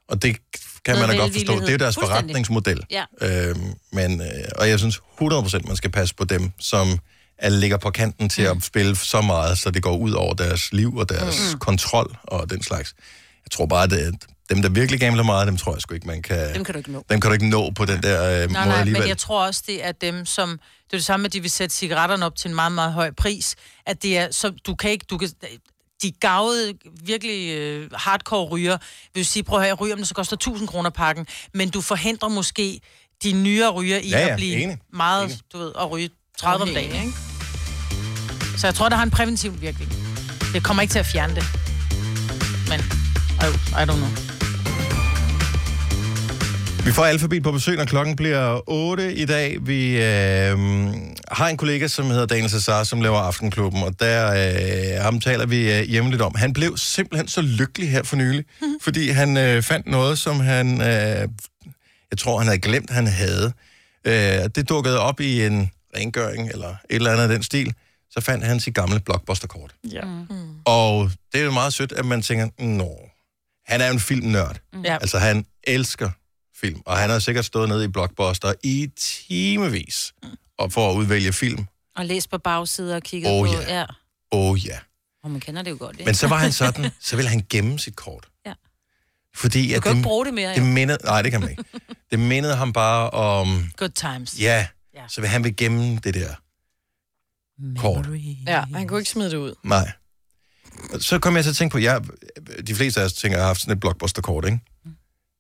Og det kan Noget man da godt forstå. Det er deres forretningsmodel. Ja. Øhm, men, øh, og jeg synes 100% man skal passe på dem, som er, ligger på kanten til Mm. at spille så meget, så det går ud over deres liv og deres mm. kontrol og den slags. Jeg tror bare, at dem, der virkelig gambler meget, dem tror jeg sgu ikke, man kan... Dem kan du ikke nå. Dem kan du ikke nå på den der øh, Nej, måde nej, alligevel. men jeg tror også, det er dem, som... Det er det samme med, at de vil sætte cigaretterne op til en meget, meget høj pris. At det er... Så du kan ikke... Du kan, de gavede, virkelig øh, hardcore ryger, vil sige, prøv at høre, jeg ryger, men så koster 1000 kroner pakken, men du forhindrer måske de nyere ryger i Ja, ja, at blive enig. meget, Enig. du ved, at ryge 30 om dagen, ikke? Så jeg tror, der har en præventiv virkning. Det kommer ikke til at fjerne det. Men, I, I don't know. Vi får Alphabet på besøg, når klokken bliver 8 i dag. Vi øh, har en kollega, som hedder Daniel Cesar, som laver Aftenklubben, og der øh, ham taler vi øh, jævnligt om. Han blev simpelthen så lykkelig her for nylig, fordi han øh, fandt noget, som han, øh, jeg tror, han havde glemt, han havde. Øh, det dukkede op i en rengøring eller et eller andet af den stil. Så fandt han sit gamle blockbusterkort. Ja. Mm. Og det er jo meget sødt, at man tænker, nå, han er jo en filmnørd. Ja. Altså, han elsker film, og han har sikkert stået nede i Blockbuster i timevis og for at udvælge film. Og læs på bagsiden og kigge Åh, på... ja. ja. Åh oh, ja. Og man kender det jo godt, ikke? Men så var han sådan, så ville han gemme sit kort. Ja. Fordi Du at kan jo ikke bruge det mere, det jo. mindede, Nej, det kan man ikke. Det mindede ham bare om, Good times. ja, så vil han vil gemme det der kort. Ja, han kunne ikke smide det ud. Nej. Så kom jeg til at tænke på, jeg, de fleste af os tænker, jeg har haft sådan et blockbuster-kort, ikke?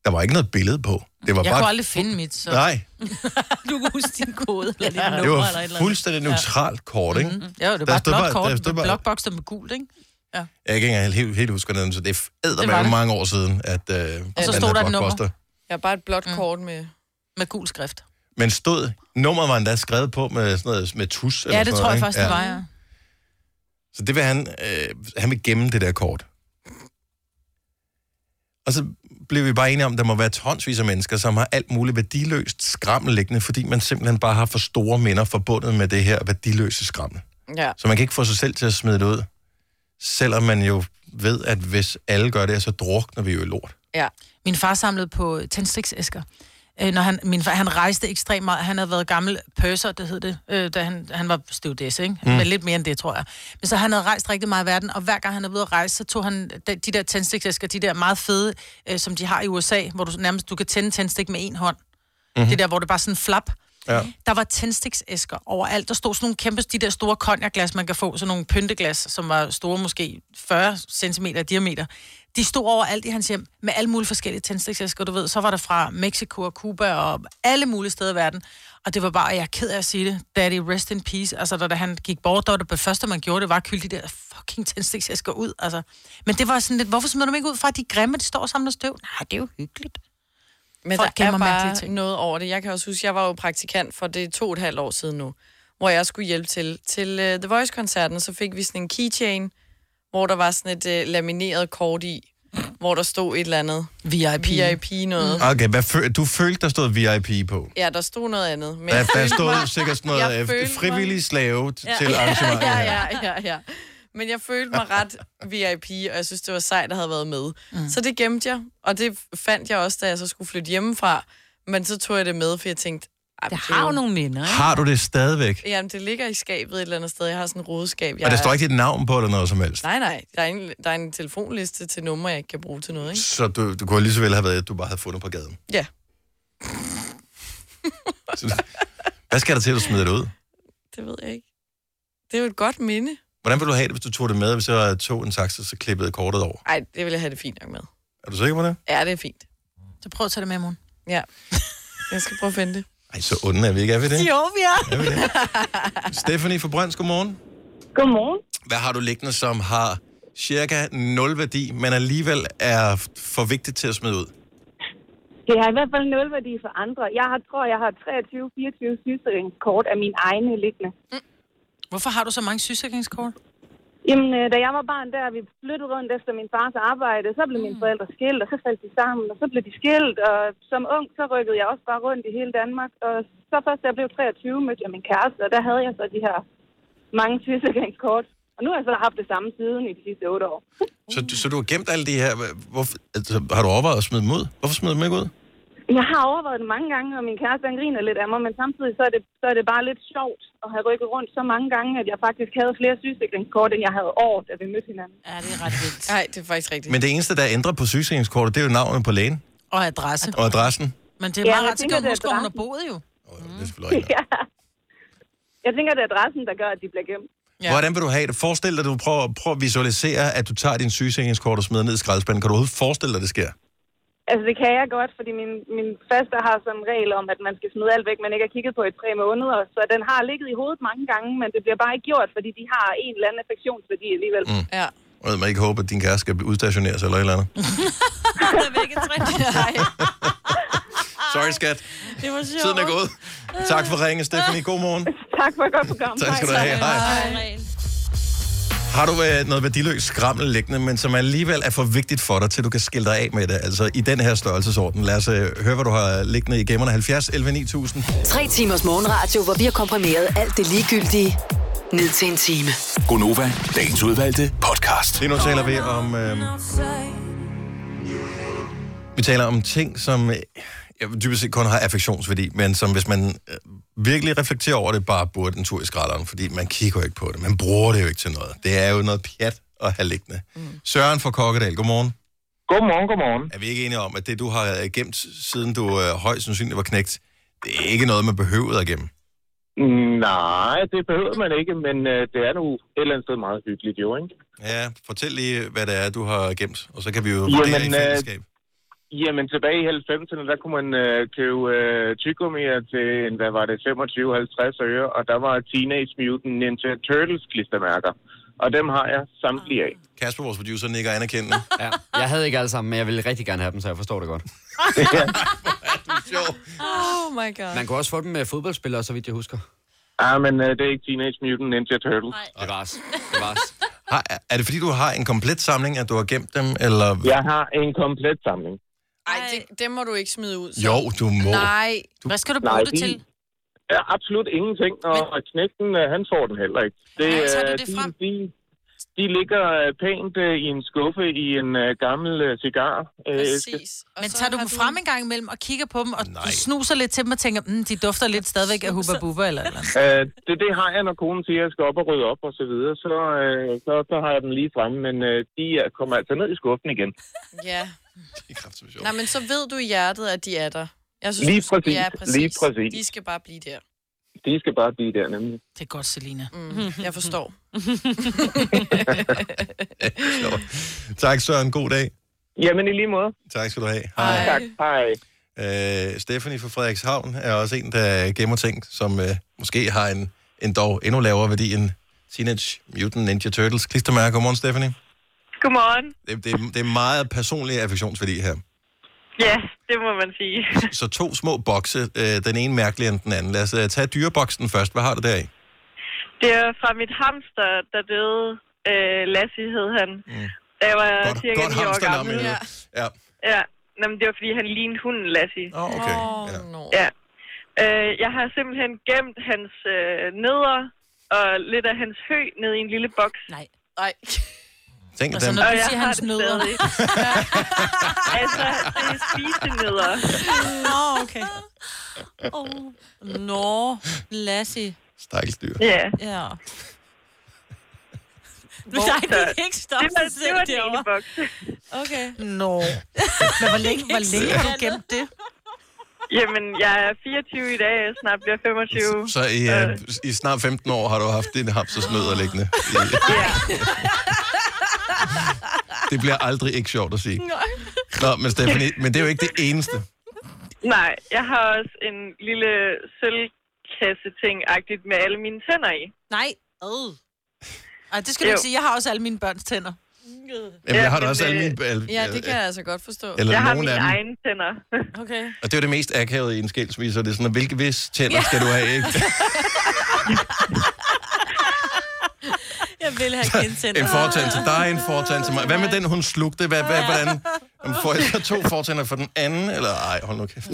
Der var ikke noget billede på. Det var Jeg bare... kunne aldrig finde mit, så... Nej, du kan huske din kode, eller dit Ja. nummer, det eller et var eller fuldstændig neutralt kort, ikke? Ja, det var Der bare et blåt bare- kort der med bare- blokbokster med gult, ikke? Jeg kan ikke engang helt, helt huske det, så det er Det var eddermame det. mange år siden, at øh, Og så man stod der et nummer. Jeg har bare et blåt mm. kort med... Med gul skrift. Men stod, nummeret var endda skrevet på med sådan noget, med tus. eller Ja, det sådan tror jeg noget, faktisk, ikke? det var, ja. Så det vil han, øh, han vil gemme det der kort. Og så blev vi bare enige om, at der må være tonsvis af mennesker, som har alt muligt værdiløst skrammel liggende, fordi man simpelthen bare har for store minder forbundet med det her værdiløse skrammel. Ja. Så man kan ikke få sig selv til at smide det ud, selvom man jo ved, at hvis alle gør det, så drukner vi jo i lort. Ja. Min far samlede på tændstiksæsker. Øh, når han, min far, han rejste ekstremt meget. Han havde været gammel purser, det hed det, øh, da han, han var stewardess, ikke? Mm. Men lidt mere end det, tror jeg. Men så han havde rejst rigtig meget i verden, og hver gang han er ude at rejse, så tog han de, de der tændstiksæsker, de der meget fede, øh, som de har i USA, hvor du nærmest du kan tænde tændstik med en hånd. Mm-hmm. Det der, hvor det bare sådan en flap. Ja. Der var tændstiksæsker overalt. Der stod sådan nogle kæmpe, de der store konjakglas, man kan få, sådan nogle pynteglas, som var store måske 40 cm i diameter. De stod overalt i hans hjem med alle mulige forskellige tændstiksæsker, du ved. Så var der fra Mexico og Cuba og alle mulige steder i verden. Og det var bare, jeg er ked af at sige det, daddy rest in peace. Altså, da, da han gik bort, der var det, det første, man gjorde, det var at kylde de der fucking tændstiksæsker ud. Altså. Men det var sådan lidt, hvorfor smider du dem ikke ud fra, at de er grimme, de står og samler støv? Nej, det er jo hyggeligt. Men Folk der er bare ting. noget over det. Jeg kan også huske, jeg var jo praktikant for det to og et halvt år siden nu, hvor jeg skulle hjælpe til. Til uh, The Voice-koncerten, så fik vi sådan en keychain, hvor der var sådan et uh, lamineret kort i, hvor der stod et eller andet. VIP. VIP noget. Mm. Okay, hvad fø- du følte, der stod VIP på? Ja, der stod noget andet. Men Der, jeg der følte stod mig- sikkert sådan noget jeg øh, følte mig- frivillig slave t- Ja. til arrangementet. ja, her. ja, ja, ja. Men jeg følte mig ret VIP, og jeg synes, det var sejt, at havde været med. Mm. Så det gemte jeg, og det fandt jeg også, da jeg så skulle flytte hjemmefra. Men så tog jeg det med, for jeg tænkte... "Ej, Det har jo nogle minder, ikke? Har du det stadigvæk? Jamen, det ligger i skabet et eller andet sted. Jeg har sådan en rodeskab. Jeg Og der står ikke dit navn på eller noget som helst? Nej, nej. Der er, en, der er en telefonliste til numre, jeg ikke kan bruge til noget, ikke? Så du, du kunne lige så vel have været, at du bare havde fundet på gaden. Ja. Så, hvad skal der til, at du smider det ud? Det ved jeg ikke. Det er jo et godt minde. Hvordan ville du have det, hvis du tog det med, hvis jeg tog en taxa, så klippede kortet over? Nej, det vil jeg have det fint nok med. Er du sikker på det? Ja, det er fint. Så prøv at tage det med i morgen. Ja. Jeg skal prøve at finde det. Ej, så onde er vi ikke, er vi det? Jo, vi er. Er vi det? Stephanie fra Brønds, godmorgen. Godmorgen. Hvad har du liggende, som har cirka 0 værdi, men alligevel er for vigtigt til at smide ud? Det har i hvert fald nul værdi for andre. Jeg har, tror, jeg har 23-24 sygesikringskort af min egne liggende. Hvorfor har du så mange sygesikringskort? Jamen, øh, da jeg var barn, der vi flyttede rundt efter min fars arbejde, så blev mine forældre skilt, og så faldt de sammen, og så blev de skilt, og som ung, så rykkede jeg også bare rundt i hele Danmark. Og så først, da jeg blev 23, mødte jeg min kæreste, og der havde jeg så de her mange sygesikringskort. Og nu har jeg så haft det samme siden i de sidste otte år. Så, du- så du har gemt alle de her... Hvorfor, altså, har du overvejet at smide dem ud? Hvorfor smider du dem ikke ud? Jeg har overvejet det mange gange, og min kæreste han griner lidt af mig, men samtidig så er, det, så er det bare lidt sjovt at have rykket rundt så mange gange, at jeg faktisk havde flere sygesikringskort, end jeg havde år, da vi mødte hinanden. Ja, det er ret vildt. Nej, det er faktisk rigtigt. Men det eneste, der ændrer på sygesikringskortet, det er jo navnet på lægen Og adresse. og adressen. Men det er Ja, meget det er huske, hvor hun har adressen. boet jo. Oh, det er rigtigt. Ja. Jeg tænker, det er adressen, der gør, at de bliver gemt. Ja. Hvordan vil du have det? Forestil dig, at du prøver, prøver at visualisere, at du tager din sygesikringskort og smider ned i skraldespanden. Kan du overhovedet forestille dig, at det sker? Altså, det kan jeg godt, fordi min, min faste har som regel om, at man skal smide alt væk, man ikke har kigget på i tre måneder. Så den har ligget i hovedet mange gange, men det bliver bare ikke gjort, fordi de har en eller anden affektionsværdi alligevel. Mm. Ja. Og jeg må ikke håbe, at din kæreste skal udstationeres eller et eller andet. Sorry, skat. Det var sjovt. Tiden er gået. Tak for ringen, Stephanie. God morgen. Tak for et godt program. Tak skal du have. Hej. Har du øh, noget værdiløst skrammel liggende, men som alligevel er for vigtigt for dig, til du kan skille dig af med det? Altså i den her størrelsesorden. Lad os øh, høre, hvad du har liggende i gemmerne. 70 11 9000. Tre timers morgenradio, hvor vi har komprimeret alt det ligegyldige ned til en time. Gonova, dagens udvalgte podcast. Lige nu taler vi om... Øh, vi taler om ting, som jeg dybest set kun har affektionsværdi, men som hvis man øh, virkelig reflekterer over det, bare burde en tur i skralderen, fordi man kigger jo ikke på det. Man bruger det jo ikke til noget. Det er jo noget pjat at have liggende. Mm. Søren fra Kokkedal, godmorgen. Godmorgen, godmorgen. Er vi ikke enige om, at det, du har øh, gemt, siden du øh, højst sandsynligt var knægt, det er ikke noget, man behøvede at gemme? Nej, det behøver man ikke, men øh, det er nu et eller andet sted meget hyggeligt jo, ikke? Ja, fortæl lige, hvad det er, du har gemt, og så kan vi jo Jamen, vurdere i øh, fællesskab. Jamen, tilbage i 90'erne, der kunne man øh, købe øh, tyggegummier til, hvad var det, 25-50 øre, og der var Teenage Mutant Ninja Turtles klistermærker. Og dem har jeg samtlige af. Kasper, vores producer, nikker anerkendende. Ja, jeg havde ikke alle sammen, men jeg ville rigtig gerne have dem, så jeg forstår det godt. Oh my god. Man kunne også få dem med fodboldspillere, så vidt jeg husker. Ah, men øh, det er ikke Teenage Mutant Ninja Turtles. Det var Det var Har, er det fordi, du har en komplet samling, at du har gemt dem, eller... Jeg har en komplet samling. Ej, det, det må du ikke smide ud. Så. Jo, du må. Nej. Hvad skal du Nej, bruge det de- til? Ja, absolut ingenting, og Men... knægten, øh, han får den heller ikke. Det, Hvordan tager du øh, det de, frem? De, de ligger øh, pænt øh, i en skuffe i en øh, gammel øh, cigar. Øh, Præcis. Og Men tager du dem frem en gang imellem og kigger på dem, og Nej. du snuser lidt til dem og tænker, mm, de dufter lidt stadigvæk af hubba bubba eller eller andet. Øh, det, det har jeg, når konen siger, at jeg skal op og rydde op og så videre. Så, øh, så, så har jeg dem lige fremme, men øh, de er- kommer altså ned i skuffen igen. Ja. Det er kraftigt sjovt. Nej, men så ved du i hjertet, at de er der. Jeg synes, Lige præcis, Ja, præcis. lige præcis. De skal bare blive der. De skal bare blive der nemlig. Det er godt, Selina. Mm, jeg forstår. Tak, Søren. God dag. Jamen i lige måde. Tak skal du have. Hej. Tak. Hej. Øh, Stephanie fra Frederikshavn er også en, der gemmer ting, som øh, måske har en, en dog endnu lavere værdi end Teenage Mutant Ninja Turtles. Klistermærke. Godmorgen, Stephanie. Godmorgen. Det, det, det er meget personlig affektionsværdi her. Ja, det må man sige. Så to små bokse, øh, den ene mærkeligere end den anden. Lad os øh, tage dyreboksen først. Hvad har du der i? Det er fra mit hamster, der døde. Øh, Lassie hed han. Mm. Da jeg var Godt, cirka godt 9 år gammel. Ja. ja. Ja, Nå, men det var fordi, han lignede hunden Lassie. Oh, okay. Åh, Ja. no. Ja. Øh, jeg har simpelthen gemt hans øh, neder og lidt af hans hø ned i en lille boks. Nej. Ej. Tænk, Altså, den, når du siger hans det nødder. altså, det er spisenødder. Nå, okay. Oh. Nå, Lassie. Stakkels dyr. Ja. Ja. Hvor- Nej, vi kan ikke stoppe Det var, det var den ene boks. Okay. Nå. Men hvor længe, hvor længe har du gemt det? Jamen, jeg er 24 i dag, jeg snart bliver 25. Så i, øh, i snart 15 år har du haft din hamstersnødder liggende. Ja. Det bliver aldrig ikke sjovt at sige. Nå, men Stephanie, men det er jo ikke det eneste. Nej, jeg har også en lille sølvkasse-ting-agtigt med alle mine tænder i. Nej. Øh. Ej, det skal du Jo. ikke sige. Jeg har også alle mine børns tænder. Jamen, jeg har da også alle mine... Alle, Ja, det kan jeg altså godt forstå. Eller jeg har mine af egne tænder. Okay. Og det er jo det mest akavede i en skilsmisse, og det er sådan, at hvilke vis tænder skal du have, ikke? Jeg vil have kendtænder. En fortand til dig, en fortand til mig. Hvad med den, hun slugte? Hvad, hvad, hvordan? Jamen, Får jeg så to fortænder for den anden? Eller ej, hold nu kæft.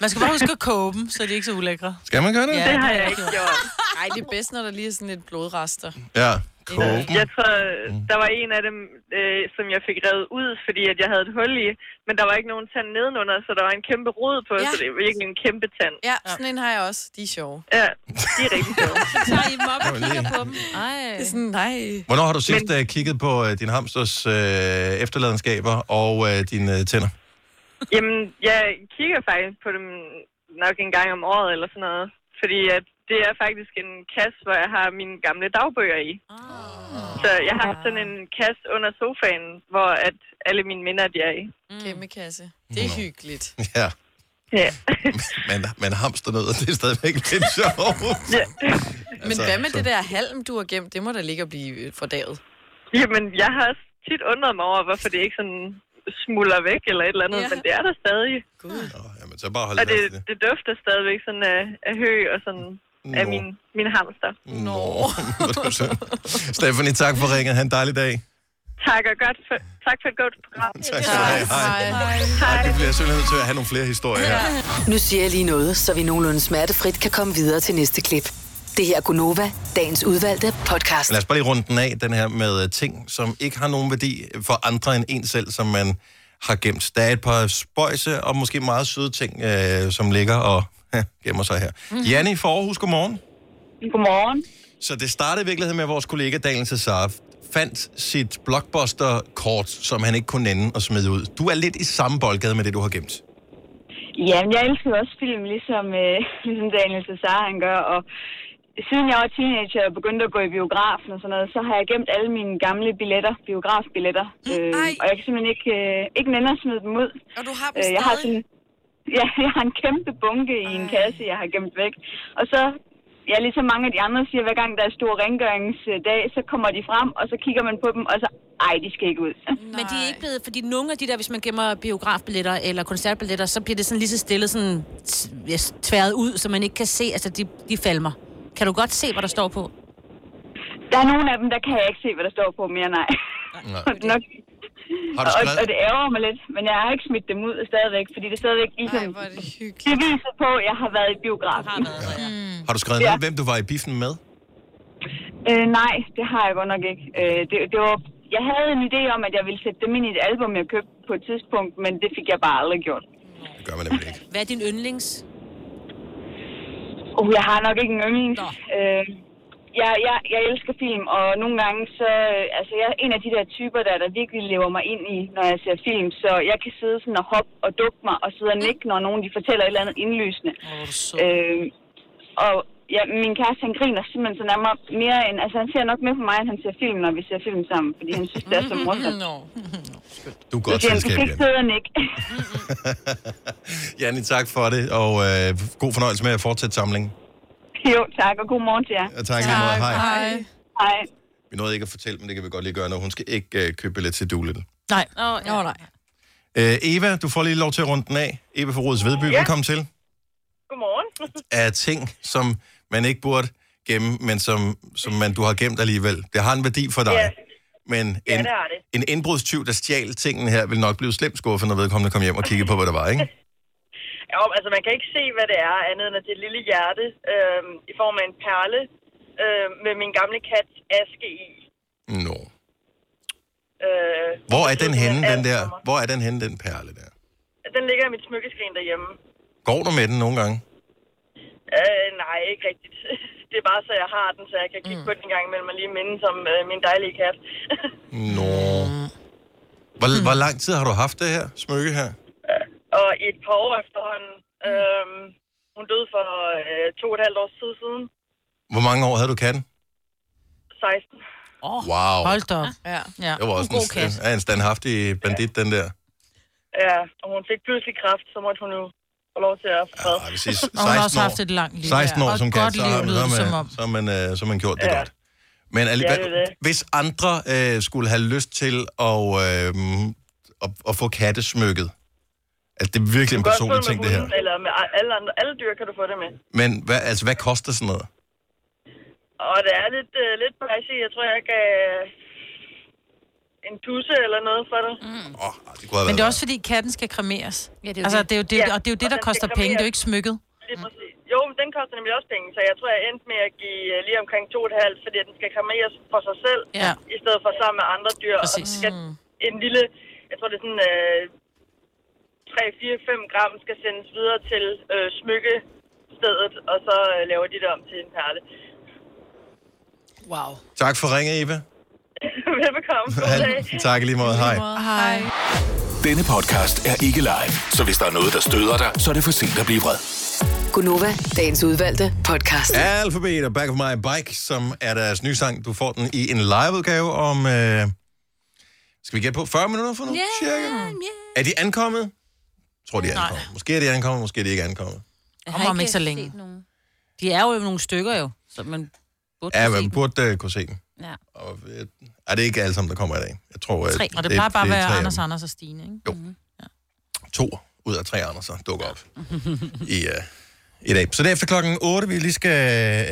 Man skal bare huske at koge dem, så de er ikke så ulækre. Skal man gøre det? Ja. Det har jeg ikke gjort. Ej, det er bedst, når der lige er sådan lidt blodrester. Ja, dem. Jeg tror, der var en af dem, øh, som jeg fik revet ud, fordi at jeg havde et hul i, men der var ikke nogen tand nedenunder, så der var en kæmpe rod på, Ja. så det var virkelig en kæmpe tand. Ja, sådan en har jeg også. De er sjove. Ja, de er rigtig sjove. Så tager I dem op og kigger lige. på dem. Ej. Det er sådan, nej. Hvornår har du sidst Men... kigget på uh, din hamsters uh, efterladenskaber og uh, dine uh, tænder? Jamen, jeg kigger faktisk på dem nok en gang om året eller sådan noget, fordi at det er faktisk en kasse, hvor jeg har mine gamle dagbøger i. Så jeg har sådan en kasse under sofaen, hvor at alle mine minder de er i. Kæmpe kasse. Det er hyggeligt. Ja, Ja. men, men hamsternødder, det er stadigvæk lidt sjovt. ja. Men Altså, hvad med så- det der halm, du har gemt? Det må da ligge og blive øh, fordavet. Jamen, jeg har også tit undret mig over, hvorfor det ikke sådan smuldrer væk eller et eller andet, Ja. men det er der stadig. Gud. Nå, jamen, så bare hold Og det, det. det dufter stadigvæk sådan af, af hø og sådan af Nå. min, min hamster. Nå. Det. Stephanie, tak for ringet. Ha' en dejlig dag. Tak og godt for, tak for et godt program. Tak skal du have. Hej. Hej. Vi bliver simpelthen nødt til at have nogle flere historier her. Nu siger jeg lige noget, så vi nogenlunde smertefrit kan komme videre til næste klip. Det her er Gunova, dagens udvalgte podcast. Lad os bare lige runde den af, den her med øh, ting, som ikke har nogen værdi for andre end en selv, som man har gemt. Der er et par spøjse og måske meget søde ting, øh, som ligger og gemmer sig her. Mm-hmm. Janne fra Aarhus, godmorgen. Godmorgen. Så det startede i virkeligheden med, at vores kollega Daniel Cesar fandt sit blockbuster-kort, som han ikke kunne nænde og smide ud. Du er lidt i samme boldgade med det, du har gemt. Jamen, jeg elsker også film, ligesom, øh, ligesom Daniel Cesar han gør, og siden jeg var teenager og begyndte at gå i biografen og sådan noget, så har jeg gemt alle mine gamle billetter, biografbilletter. Øh, Ej. og jeg kan simpelthen ikke, øh, ikke nænde at smide dem ud. Og du har dem Øh, jeg har sådan, ja, jeg har en kæmpe bunke i en kasse, jeg har gemt væk. Og så, ja, ligesom mange af de andre siger, hver gang der er stor rengøringsdag, så kommer de frem, og så kigger man på dem, og så, ej, de skal ikke ud. Men de er ikke blevet, fordi nogle af de der, hvis man gemmer biografbilletter eller koncertbilletter, så bliver det sådan lige så stille sådan tværet ud, så man ikke kan se, altså de, de falmer. Kan du godt se, hvad der står på? Der er nogle af dem, der kan jeg ikke se, hvad der står på mere, nej. Nej. Nok, Har du og, skrevet, og det ærger mig lidt, men jeg har ikke smidt dem ud stadigvæk, fordi det er stadigvæk ligesom... Ej, hvor er det hyggeligt. Det viser på, at jeg har været i biografen. Har været ja. har du skrevet Ja. ned, hvem du var i biffen med? Øh, nej, det har jeg godt nok ikke. Øh, det, det var, jeg havde en idé om, at jeg ville sætte dem ind i et album, jeg købte på et tidspunkt, men det fik jeg bare aldrig gjort. Det gør man nemlig ikke. Hvad er din yndlings? Uh, jeg har nok ikke en yndling. Nå. Øh, jeg, jeg, jeg elsker film, og nogle gange så... øh, Altså, jeg er en af de der typer, der, der virkelig lever mig ind i, når jeg ser film. Så jeg kan sidde sådan og hoppe og dukke mig og sidde og nikke, når nogen de fortæller et eller andet indlysende. Øh, og ja, min kæreste, han griner simpelthen så nærmere mere end... Altså, han ser nok mere på mig, end han ser film, når vi ser film sammen. Fordi han synes, det er så morsomt. Du er godt du selskab, ikke Janne. sidde og nikke. Janne, tak for det, og øh, god fornøjelse med at fortsætte samlingen. Jo, tak, og god morgen til jer. Ja, tak lige måde. Hej. Hej. Hej. Vi nåede ikke at fortælle, men det kan vi godt lige gøre nu. Hun skal ikke øh, købe billet til Doolittle. Nej. Åh, oh, Nå, nej. Øh, Eva, du får lige lov til at runde den af. Eva fra Rodes Vedby, ja. velkommen til. Godmorgen. Er ting, som man ikke burde gemme, men som, som man, du har gemt alligevel. Det har en værdi for dig. Ja. Men Ja, en, det har det. en indbrudstyv, der stjal tingene her, vil nok blive slemt skuffet, når vedkommende kom hjem og kiggede på, hvad der var, ikke? Ja, altså man kan ikke se, hvad det er, andet end at det er et lille hjerte øh, i form af en perle øh, med min gamle kat Aske i. Nå. Øh, Hvor er den henne, den der? Hvor er den henne, den perle der? Den ligger i mit smykkeskrin derhjemme. Går du med den nogle gange? Øh, nej, ikke rigtigt. Det er bare så, jeg har den, så jeg kan kigge mm. på den en gang imellem og lige minde som øh, min dejlige kat. Nå. Hvor, hvor lang tid har du haft det her smykke her? Og i et par år efterhånden. Øh, hun døde for øh, to og et halvt års tid siden. Hvor mange år havde du katten? 16. Wow. Hold da op. Ja. Ja. Det var også en, kat. en, en standhaftig bandit, den der. Ja, og hun fik pludselig kræft, så måtte hun jo få lov til at få fred. Ja, Og hun har 16 også år, haft et langt liv. 16 år Og som kat, godt så, har, så, har som man, om. så, man, øh, så man gjort det Ja. godt. Men alligevel, Ja, det det. hvis andre øh, skulle have lyst til at, øh, at, at få kattesmykket, altså det er virkelig en personlig ting, det her. hunden, Eller med alle, andre, alle dyr kan du få det med. Men hvad, altså, hvad koster sådan noget? Og det er lidt, uh, lidt pricey. Jeg tror, jeg gav en tusse eller noget for det. Mm. Oh, det kunne have Men det er også fordi, katten skal kremeres. Ja, det er jo altså, det. er jo det, Ja, og det, er jo det og der koster skal penge. Det er jo kremeres. ikke smykket. Præcis. Jo, men den koster nemlig også penge, så jeg tror, jeg endte med at give øh, lige omkring 2,5, fordi den skal kremeres for sig selv, Ja. i stedet for sammen med andre dyr. Og Præcis. den skal en lille, jeg tror det er sådan øh, 3, 4, 5 gram, skal sendes videre til øh, smykkestedet, og så øh, laver de det om til en perle. Wow. Tak for ringe, Eva. Velbekomme. God dag. tak lige måde. Hej. Hej. Denne podcast er ikke live, så hvis der er noget, der støder dig, så er det for sent at blive vred. Gunova, dagens udvalgte podcast. Alphabet og Back of My Bike, som er deres nye sang. Du får den i en liveudgave om... Øh, skal vi gætte på 40 minutter for nu? Yeah, cirka? Er de ankommet? Jeg tror, de er Nej. ankommet. Måske er de ankommet, måske er de ikke ankommet. Jeg Kommer om ikke så længe. set nogen. De er jo nogle stykker jo, så man burde Ja, kunne se man dem. burde uh, kunne se dem. Ja. Og, øh, er det ikke alle sammen, der kommer i dag? Jeg tror, at Tre. Og det plejer bare at er være tre af Anders, dem. Anders og Stine, ikke? To ud af tre Anderser dukker op i, uh, i dag. Så det er efter klokken 8, vi lige skal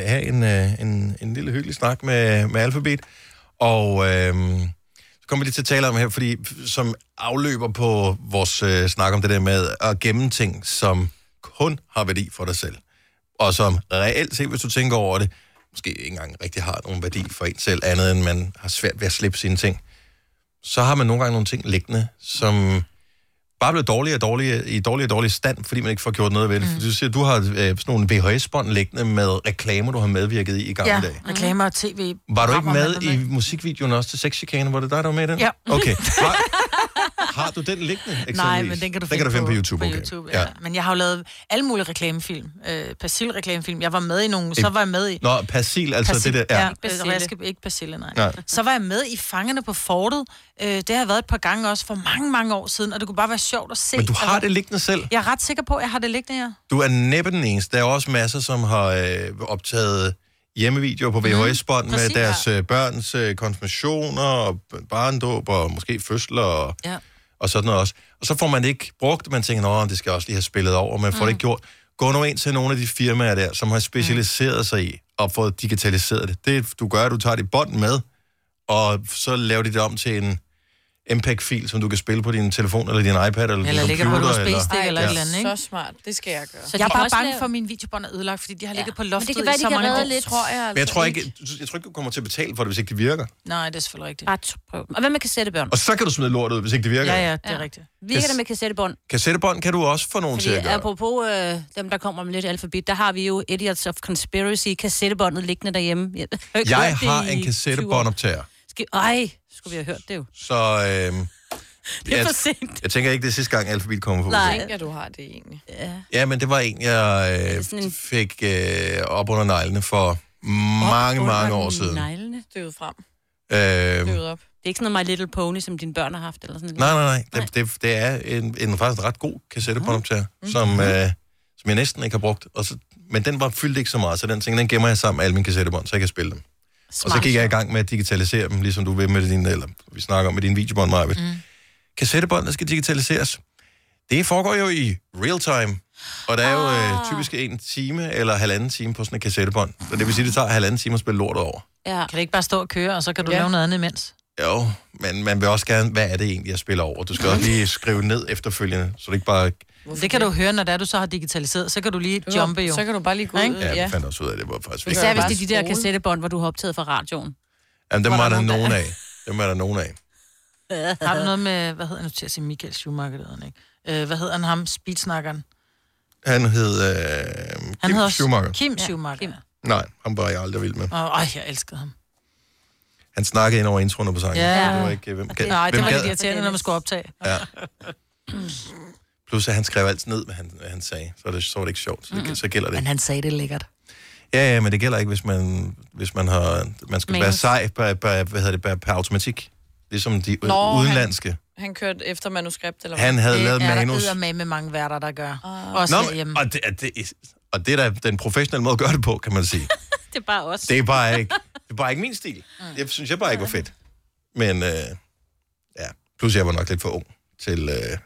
have en, uh, en, en lille hyggelig snak med, med Alphabet. Og uh, så kommer vi lige til at tale om her, fordi som afløber på vores øh, snak om det der med at gemme ting, som kun har værdi for dig selv. Og som reelt set, hvis du tænker over det, måske ikke engang rigtig har nogen værdi for en selv, andet end man har svært ved at slippe sine ting. Så har man nogle gange nogle ting liggende, som bare blevet dårligere og dårligere, i dårligere og dårligere stand, fordi man ikke får gjort noget ved det. Mm. Du siger, du har øh, sådan nogle VHS-bånd liggende med reklamer, du har medvirket i i gamle Ja, dage. reklamer og tv. Var du ikke med man i musikvideoen også til Sexchikane? Var det dig, der var med i den? Ja. Okay. Har, har du den liggende, eksempelvis? Nej, men den kan du finde, den kan du finde på, YouTube. På okay. YouTube ja. Ja. Men jeg har jo lavet alle mulige reklamefilm. Øh, Persil-reklamefilm. Jeg var med i nogle, så var jeg med i... Nå, Persil, altså Persil, det der. Ja. Ja, Persille. jeg skal ikke Persille, nej. Nej. Så var jeg med i Fangerne på Fortet. Øh, det har jeg været et par gange også for mange, mange år siden, og det kunne bare være sjovt at se. Men du har Altså, det liggende selv. Jeg er ret sikker på, at jeg har det liggende her. Du er næppe den eneste. Der er også masser, som har øh, optaget hjemmevideoer på VHS-bånd med præcis, deres øh, børns øh, konfirmationer og barndåb og måske fødsler og, Ja. Og sådan noget også. Og så får man det ikke brugt, man tænker, at det skal også lige have spillet over, men man får det ikke gjort. Gå nu ind til nogle af de firmaer der, som har specialiseret sig i at få digitaliseret det. Det du gør, du tager dit bånd med, og så laver de det om til en MPEG-fil, som du kan spille på din telefon, eller din iPad, eller, Eller din ligger på computer. et USB-stik Ej, eller er eller andet, ikke? Så smart. Det skal jeg gøre. Så Jeg er de bare bange lave- for, at mine videobånd er ødelagt, fordi de har ligget på Men loftet det kan være, i de så kan mange år. lidt. tror jeg altså Men jeg tror ikke, jeg tror ikke, du kommer til at betale for det, hvis ikke det virker. Nej, det er selvfølgelig rigtigt. Bare prøv. Og hvad med kassettebørn? Og så kan du smide lort ud, hvis ikke det virker. Ja, ja, det er Ja. rigtigt. Virker det med kassettebånd? Kassettebånd kan du også få nogen til Fordi at gøre. apropos øh, dem, der kommer med lidt alfabet, der har vi jo Idiots of Conspiracy, kassettebåndet liggende derhjemme. Jeg, har en 20 år. kassettebåndoptager, Skal, ej, skulle vi have hørt det jo. så øh, Det er jeg, for sent. jeg tænker ikke, det er sidste gang, Alphabet kommer på. Nej. tænker, du har det egentlig. Ja. Ja, men det var en, jeg øh, en- fik øh, op under neglene for mange, mange år siden. Neglene. Støvet frem. Øh, Støvet op. Det er ikke sådan noget My Little Pony, som dine børn har haft, eller sådan nej, nej, nej. Det, det, det er en, en faktisk ret god kassettebåndoptager, som, øh, som jeg næsten ikke har brugt. Og så, men den var fyldt ikke så meget, så den ting, den gemmer jeg sammen med alle mine kassettebånd, så jeg kan spille dem. Og så gik jeg i gang med at digitalisere dem, ligesom du vil med din, eller vi snakker om med din videobånd, Marvitt. Mm. Kassettebånd, der skal digitaliseres. Det foregår jo i real time. Og der er jo øh, typisk en time eller halvanden time på sådan en kassettebånd. Så det vil sige, at det tager halvanden time at spille lortet over. Ja. Kan det ikke bare stå og køre, og så kan du Ja. lave noget andet imens? Jo, men man vil også gerne, hvad er det egentlig, jeg spiller over? Du skal også lige skrive ned efterfølgende, så det ikke bare... Det kan du høre, når det er, du så har digitaliseret. Så kan du lige jumpe jo. Så kan du bare lige gå ud. Ja, Ja. jeg fandt også ud af, det var faktisk vigtigt. Især hvis det er de der kassettebånd, hvor du har optaget fra radioen. Jamen, dem var der der er nogen, af. Dem er der nogen af. Har du noget med, hvad hedder han nu til at sige, Michael Schumacher, det han ikke. Øh, hvad hedder han ham, speedsnakkeren? Han hed øh, Han Kim hedder også Schumacher. Kim Ja, Schumacher. Kim. Kim. Nej, han var jeg aldrig vild med. Og, ej, jeg elskede ham. Han snakkede ind over introen på sangen. Ja. Det var ikke, hvem, Okay. Nej, det hvem var gad? lidt irriterende, når man skulle optage. Ja. Plus, at han skrev altid ned, hvad han, hvad han sagde. Så, er det, så var det ikke sjovt. Så, det, så gælder det. Men han sagde det lækkert. Ja, ja, men det gælder ikke, hvis man, hvis man har... Man skal være Manus. sej per, per, hvad hedder det, per, per automatik. ligesom de Nå, udenlandske. Han kørte efter manuskript, eller Han havde lavet det er manus. der med med mange værter, der gør. Ah. Også Nå, men, og, det, er- det, er- og det er da den professionelle måde at gøre det på, kan man sige. Det er bare os. Det er bare ikke, det er bare ikke min stil. Det synes jeg bare ikke var fedt. Men øh, ja, plus jeg var nok lidt for ung til øh,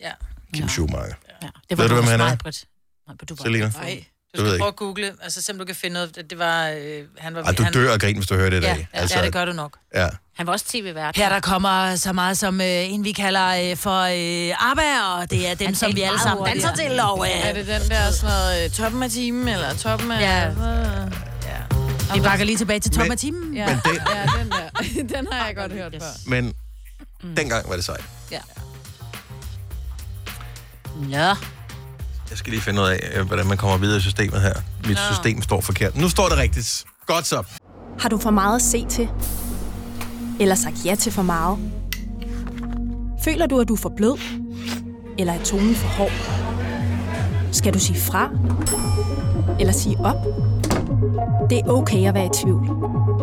Ja. Kim Schumacher. Ja. Det Ved du, hvem han er? Nej, du var Selina? Nej. Du skal jeg prøve at google, altså simpelthen du kan finde noget. Det, det var, øh, han var... Ej, du han, dør af grin, hvis du hører det i Ja, dag. ja, ja, det gør du nok. Ja. Han var også tv-vært. Her der kommer så meget som øh, en, vi kalder øh, for øh, ABBA, og det er dem, Han som vi alle sammen danser til. Og, øh, Er det den der sådan noget, øh, toppen af timen, eller toppen af... Ja. Vi bakker lige tilbage til Tom Men- og timen. Ja, Men det- ja, den der. Den har jeg godt hørt før. Men dengang var det sejt. Ja. Ja. Jeg skal lige finde ud af, øh, hvordan man kommer videre i systemet her. Mit Nå. system står forkert. Nu står det rigtigt. Godt så. Har du for meget at se til? Eller sagt ja til for meget? Føler du, at du er for blød? Eller er tonen for hård? Skal du sige fra? Eller sige op? Det er okay at være i tvivl.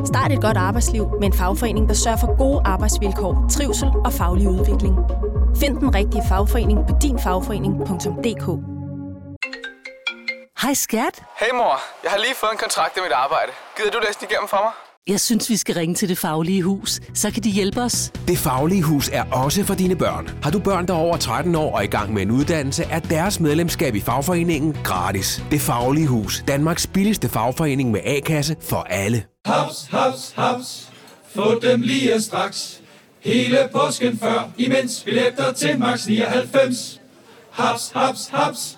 Start et godt arbejdsliv med en fagforening, der sørger for gode arbejdsvilkår, trivsel og faglig udvikling. Find den rigtige fagforening på dinfagforening.dk Hej skat. Hey mor, jeg har lige fået en kontrakt i mit arbejde. Gider du læse den igennem for mig? Jeg synes, vi skal ringe til Det Faglige Hus. Så kan de hjælpe os. Det Faglige Hus er også for dine børn. Har du børn, der er over 13 år og i gang med en uddannelse, er deres medlemskab i fagforeningen gratis. Det Faglige Hus. Danmarks billigste fagforening med A-kasse for alle. Haps, haps, haps. Få dem lige straks. Hele påsken før, imens billetter til max 99. Haps, haps, haps.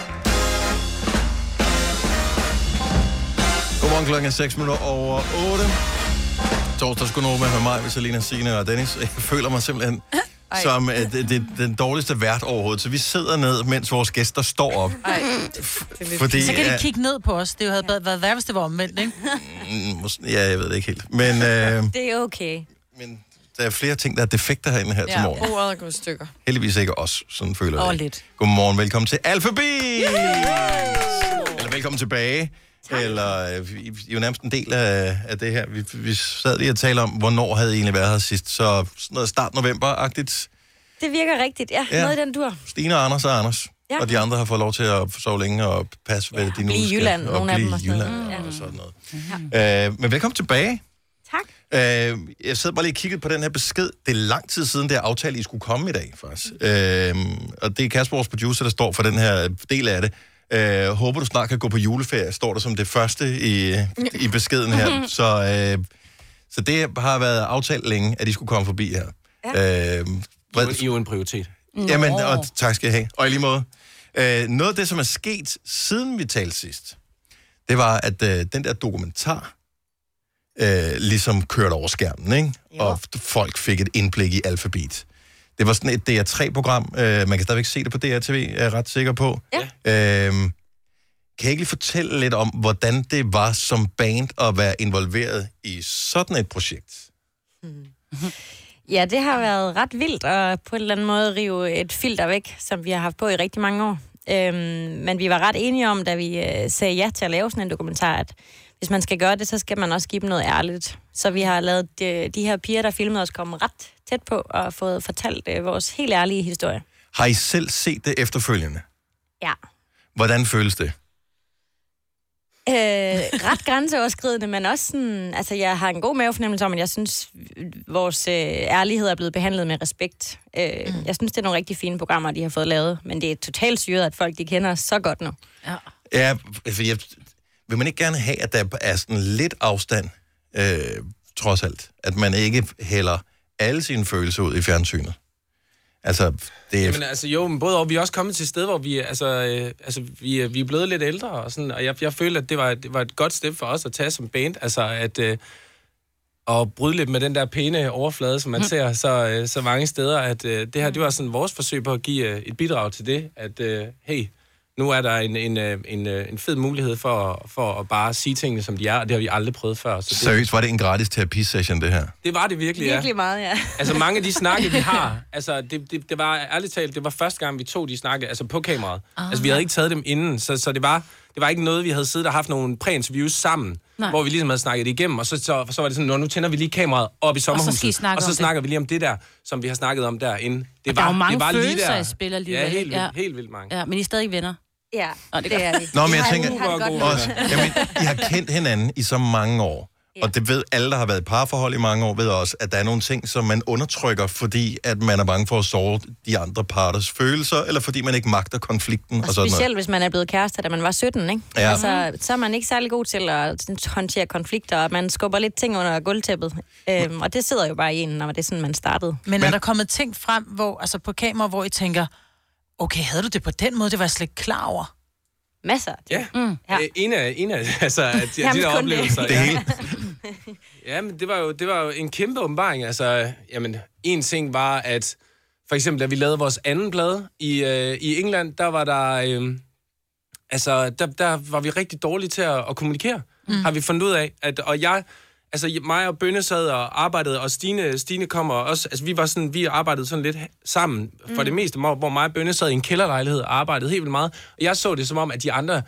Godmorgen klokken er 6 minutter over 8. Torsdags Gunova med mig, Vitalina, Signe og Dennis. Jeg føler mig simpelthen Ej. som uh, det, det, den dårligste vært overhovedet. Så vi sidder ned, mens vores gæster står op. Ej, Fordi, så kan de øh, kigge ned på os. Det havde været- været værre, hvis det var omvendt, ikke? Mm, Ja, jeg ved det ikke helt. Men uh, Det er okay. der er flere ting, der er defekter herinde her til Ja, morgen. bordet er gået stykker. Heldigvis ikke os, sådan føler jeg. Det. lidt. Godmorgen, velkommen til Alphabet! Eller velkommen tilbage. Eller øh, vi I er jo nærmest en del af, af det her. Vi, vi sad lige og talte om, hvornår havde I egentlig været her sidst. Så sådan noget start november-agtigt. Det virker rigtigt, ja. Ja. ja. Noget i den dur. Stine og Anders og Anders. Ja. Og de andre har fået lov til at sove længe og passe, hvad de nu blive i. Jylland, og nogle af blive dem og i sådan Jylland noget. Mm. og sådan noget. Øh, men velkommen tilbage. Tak. Øh, jeg sad bare lige og kiggede på den her besked. Det er lang tid siden, det er aftalt, I skulle komme i dag, faktisk. Øh, og det er Kasper, vores producer, der står for den her del af det. Øh, håber, du snart kan gå på juleferie, står der som det første i, i beskeden her. Så, øh, så det har været aftalt længe, at I skulle komme forbi her. Ja. Øh, I er jo en prioritet. Jamen, og tak skal jeg have. Og i lige måde. Øh, noget af det, som er sket, siden vi talte sidst, det var, at øh, den der dokumentar øh, ligesom kørte over skærmen, ikke? Og folk fik et indblik i alfabet. Det var sådan et DR3-program. Øh, man kan stadigvæk se det på DRTV, er jeg ret sikker på. Ja. Øh, kan jeg ikke lige fortælle lidt om, hvordan det var som band at være involveret i sådan et projekt? Ja, det har været ret vildt at på en eller anden måde rive et filter væk, som vi har haft på i rigtig mange år. Øhm, men vi var ret enige om, da vi øh, sagde ja til at lave sådan en dokumentar, at hvis man skal gøre det, så skal man også give dem noget ærligt. Så vi har lavet de, de her piger, der filmede os, komme ret tæt på og fået fortalt øh, vores helt ærlige historie. Har I selv set det efterfølgende? Ja. Hvordan føles det? Øh, ret grænseoverskridende, men også sådan, altså jeg har en god mavefornemmelse om, at jeg synes, vores øh, ærlighed er blevet behandlet med respekt. Øh, mm. Jeg synes, det er nogle rigtig fine programmer, de har fået lavet, men det er totalt syret, at folk de kender os så godt nu. Ja. Ja, for jeg, vil man ikke gerne have, at der er sådan lidt afstand, øh, trods alt? At man ikke hælder alle sine følelser ud i fjernsynet? Altså, det er... Jamen altså jo, men både og vi er også kommet til et sted, hvor vi, altså, øh, altså, vi, er- vi er blevet lidt ældre, og, sådan, og jeg, jeg føler, at det var, det var et godt step for os at tage som band, altså at, øh, at bryde lidt med den der pæne overflade, som man Mm. ser så, øh, så mange steder, at øh, det her, det var sådan vores forsøg på at give øh, et bidrag til det, at øh, hey, nu er der en, en, øh, en, øh, en fed mulighed for, for at bare sige tingene, som de er, og det har vi aldrig prøvet før. Så det, Seriøst, var det en gratis terapisession, det her? det var det virkelig, ja. Virkelig meget, ja. Altså mange af de snakke, vi har, altså det, det, det var ærligt talt, det var første gang, vi tog de snakke, altså på kameraet. Ah. Altså vi havde ikke taget dem inden, så, så det, var, det var ikke noget, vi havde siddet og haft nogle præ-interviews sammen, Nej. hvor vi ligesom havde snakket det igennem, og så, så, så var det sådan, "Nå, nu tænder vi lige kameraet op i sommerhuset, skal I snakke og så det." snakker vi lige om det der, som vi har snakket om derinde. Det Og der er jo mange det var lige følelser der. i spil alligevel, Ja, helt vildt, Ja. helt vildt mange. Ja, men I er stadig venner. Ja, Nå, det, det er vi. Nå, men jeg tænker, det også, det. jamen, I har kendt hinanden i så mange år. Og det ved alle, der har været i parforhold i mange år, ved også, at der er nogle ting, som man undertrykker, fordi at man er bange for at såre de andre parters følelser, eller fordi man ikke magter konflikten og, Og sådan specielt, noget. hvis man er blevet kærester, da man var 17, ikke? Ja. Altså, så er man ikke særlig god til at håndtere konflikter, og man skubber lidt ting under gulvtæppet. Øhm, og det sidder jo bare i en, når det er sådan, man startede. Men, Men er der kommet ting frem, hvor, altså på kamera, hvor I tænker, okay, havde du det på den måde? Det var jeg slet ikke klar over. Masser. Ja. Mm. Ja. En af, en af altså, at de, Jamen, de der oplevelser. det. Hele. Ja, men det var jo, det var jo en kæmpe åbenbaring. Altså, jamen, en ting var, at for eksempel, da vi lavede vores anden plade i, øh, i England, der var der... Øh, altså, der, der var vi rigtig dårlige til at, at kommunikere, mm. har vi fundet ud af. At, og jeg, altså mig og Bønne sad og arbejdede, og Stine, Stine kom og også, altså vi var sådan, vi arbejdede sådan lidt sammen for Mm. det meste, hvor, hvor mig og Bønne sad i en kælderlejlighed og arbejdede helt vildt meget. Og jeg så det som om, at de andre,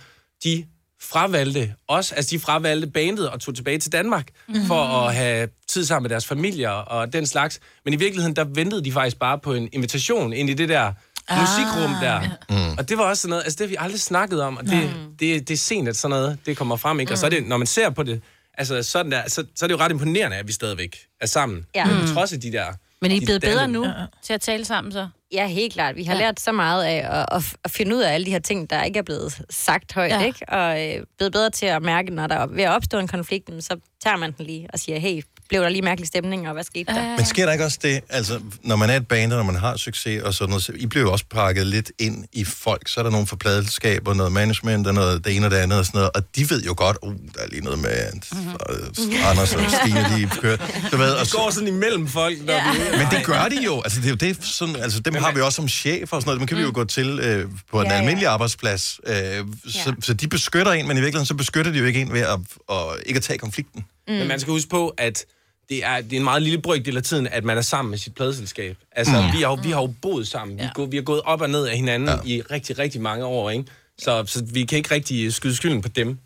de fravalgte os, altså de fravalgte bandet og tog tilbage til Danmark mm. for at have tid sammen med deres familier og den slags. Men i virkeligheden, der ventede de faktisk bare på en invitation ind i det der Ah, musikrum der. Mm. Og det var også sådan noget, altså det har vi aldrig snakket om, og det, det, det er sent, at sådan noget det kommer frem, ikke? Og så er det, når man ser på det, altså sådan der, så, så er det jo ret imponerende, at vi stadigvæk er sammen. Ja. Mm. trods af de der... Men I er blevet bedre nu til at tale sammen så? Ja, helt klart. Vi har Ja. ja. lært så meget af at, at, at finde ud af alle de her ting, der ikke er blevet sagt højt, Ja. ja. ikke? Og øh, blevet bedre til at mærke, når der er ved at opstå en konflikt, så tager man den lige og siger, hey, blev der lige mærkelig stemning, og hvad skete der? Men sker der ikke også det, altså, når man er et band, og når man har succes og sådan noget, så I bliver jo også pakket lidt ind i folk. Så er der nogle forpladelskaber, noget management og noget det ene og det andet og sådan noget, og de ved jo godt, uh, der er lige noget med mm-hmm. Anders og Stine, de kører. Du ved, og Det går sådan imellem folk, når ja. vi men det gør de jo. Altså, det er jo det, sådan, altså, dem har vi også som chef og sådan noget. Dem kan vi jo gå til øh, på en Ja, ja. almindelig arbejdsplads. Øh, så, så de beskytter en, men i virkeligheden så beskytter de jo ikke en ved at, at ikke at tage konflikten. Mm. Men man skal huske på, at det er, det er en meget lille brøkdel af tiden, at man er sammen med sit pladeselskab. Altså, Mm. mm. vi, har, jo- vi har jo boet sammen. Vi, er gået, vi har gået op og ned af hinanden ja. i rigtig, rigtig mange år, ikke? Så, så vi kan ikke rigtig skyde skylden på dem.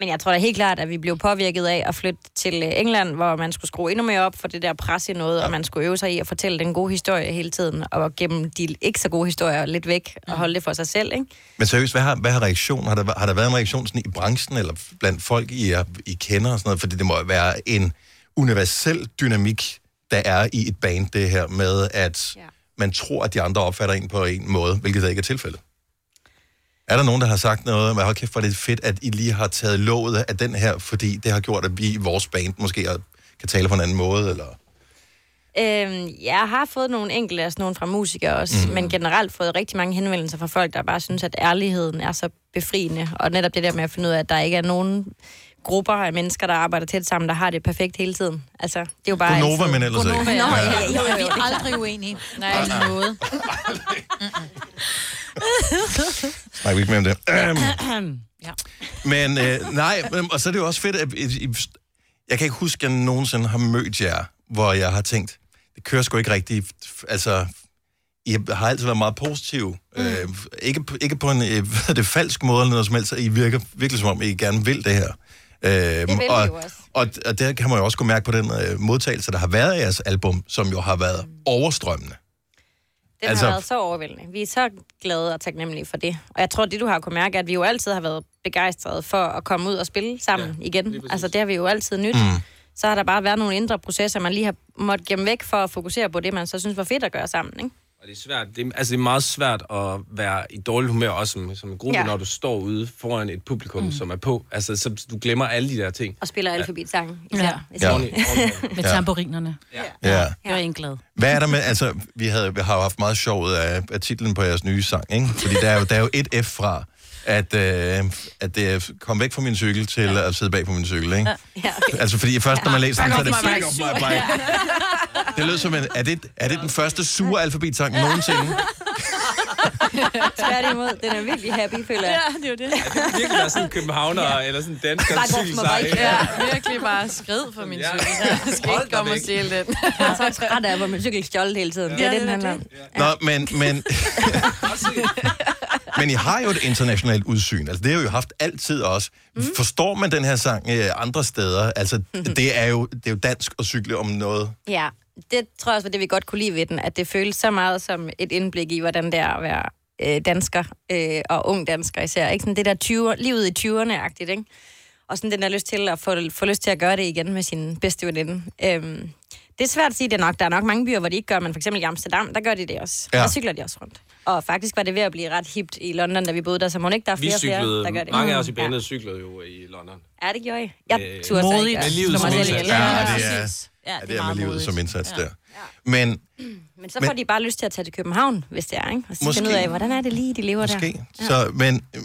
Men jeg tror da helt klart, at vi blev påvirket af at flytte til øh, England, hvor man skulle skrue endnu mere op for det der pres i noget, ja. og man skulle øve sig i at fortælle den gode historie hele tiden, og gemme de ikke så gode historier lidt væk, og holde det for sig selv, ikke? Men seriøst, hvad har, hvad har reaktion? Har der, har der været en reaktion sådan i branchen, eller blandt folk, I, er, I kender og sådan noget? Fordi det må være en universel dynamik, der er i et band, det her med, at ja. man tror, at de andre opfatter en på en måde, hvilket der ikke er tilfældet. Er der nogen, der har sagt noget, hvad hold kæft, hvor er det fedt, at I lige har taget låget af den her, fordi det har gjort, at vi i vores band måske kan tale på en anden måde, eller... Øhm, jeg har fået nogle enkelte, altså nogle fra musikere også, mm. men generelt fået rigtig mange henvendelser fra folk, der bare synes, at ærligheden er så befriende, og netop det der med at finde ud af, at der ikke er nogen grupper af mennesker, der arbejder tæt sammen, der har det perfekt hele tiden. Altså, det er jo bare... Gunova, altid- men ellers ikke. Gunova, ja. Nå, ja, ja, ja, jo, vi er aldrig uenige. Nej, på noget. Nej, vi ikke mere om det. Ja. Men øh, nej, men- og så er det jo også fedt, at I, I, jeg kan ikke huske, at jeg nogensinde har mødt jer, hvor jeg har tænkt, det kører sgu ikke rigtigt. Altså, I har altid været meget positive. Mm. Øh, ikke, på- ikke på en øh, det, falsk måde eller noget som helst. I virker virkelig som om, I gerne vil det her. Øh, det vil vi og. Og, og der kan man jo også kunne mærke på den øh, modtagelse, der har været af jeres album, som jo har været overstrømmende. Den Altså- altså... har været så overvældende. Vi er så glade og taknemmelige for det. Og jeg tror, det du har kunne mærke, er, at vi jo altid har været begejstrede for at komme ud og spille sammen ja, igen. Altså, det har vi jo altid nyt. Mm. Så har der bare været nogle indre processer, man lige har måttet gemme væk for at fokusere på det, man så synes var fedt at gøre sammen, ikke? Og det er svært. Det er, altså, det er meget svært at være i dårligt humør, også som, som en gruppe, ja. Ja. når du står ude foran et publikum, mm. som er på. Altså, så du glemmer alle de der ting. Og spiller alfabetsange. Ja. Ja. Ja. Ordentligt. Med Ja. tamburinerne. Ja. Ja. Jeg er en glad. Hvad er der med, altså, vi, havde, vi har jo haft meget sjov af, af titlen på jeres nye sang, ikke? Fordi der er jo, der er jo et F fra. At, øh, at det kom væk fra min cykel til ja. at sidde bag på min cykel, ikke? Ja, okay. Altså, fordi først, når man læser den, så er det Back off my back off my bike. Det lød som en... Er det, er det den første sure alfabetsang nogensinde? Tværtimod, den er virkelig happy, føler jeg. Ja, det er jo det. Virkelig være sådan en københavner, ja. eller sådan en dansker Back off my cykelsej. bike. Ja, virkelig bare skrid for min Ja. cykel. Jeg skal Hold ikke komme og stjæle den. Jeg er så træt af, hvor min cykel er stjålet hele tiden. Det er det, den handler om. Nå, men, men, men I har jo et internationalt udsyn. Altså, det har vi jo haft altid også. Mm. Forstår man den her sang øh, andre steder? Altså, det er, jo, det er jo dansk at cykle om noget. Ja, det tror jeg også var det, vi godt kunne lide ved den, at det føles så meget som et indblik i, hvordan det er at være øh, dansker, øh, og ung dansker især. Ikke? Sådan det der 20, livet i 20'erne-agtigt, ikke? Og sådan den der lyst til at få, få lyst til at gøre det igen med sin bedste veninde. Øhm, det er svært at sige, det nok. Der er nok mange byer, hvor de ikke gør, men for eksempel i Amsterdam, der gør de det også. Ja. Der cykler de også rundt. Og faktisk var det ved at blive ret hipt i London, da vi boede der, så må ikke der er Vi flere flere, cyklede, der gør det. mange af os i Mm. bandet cyklede jo i London. Ja, det gjorde I. Jeg Øh, turde så modigt. ikke. Med livet som indsats. Ja, Ja, det er, ja, Ja, det er med livet som indsats Ja. der. Men Men så Men- får de bare lyst til at tage til København, hvis det er, ikke? Og så Måske. finde ud af, hvordan er det lige, de lever Måske. der. Så, men, øhm,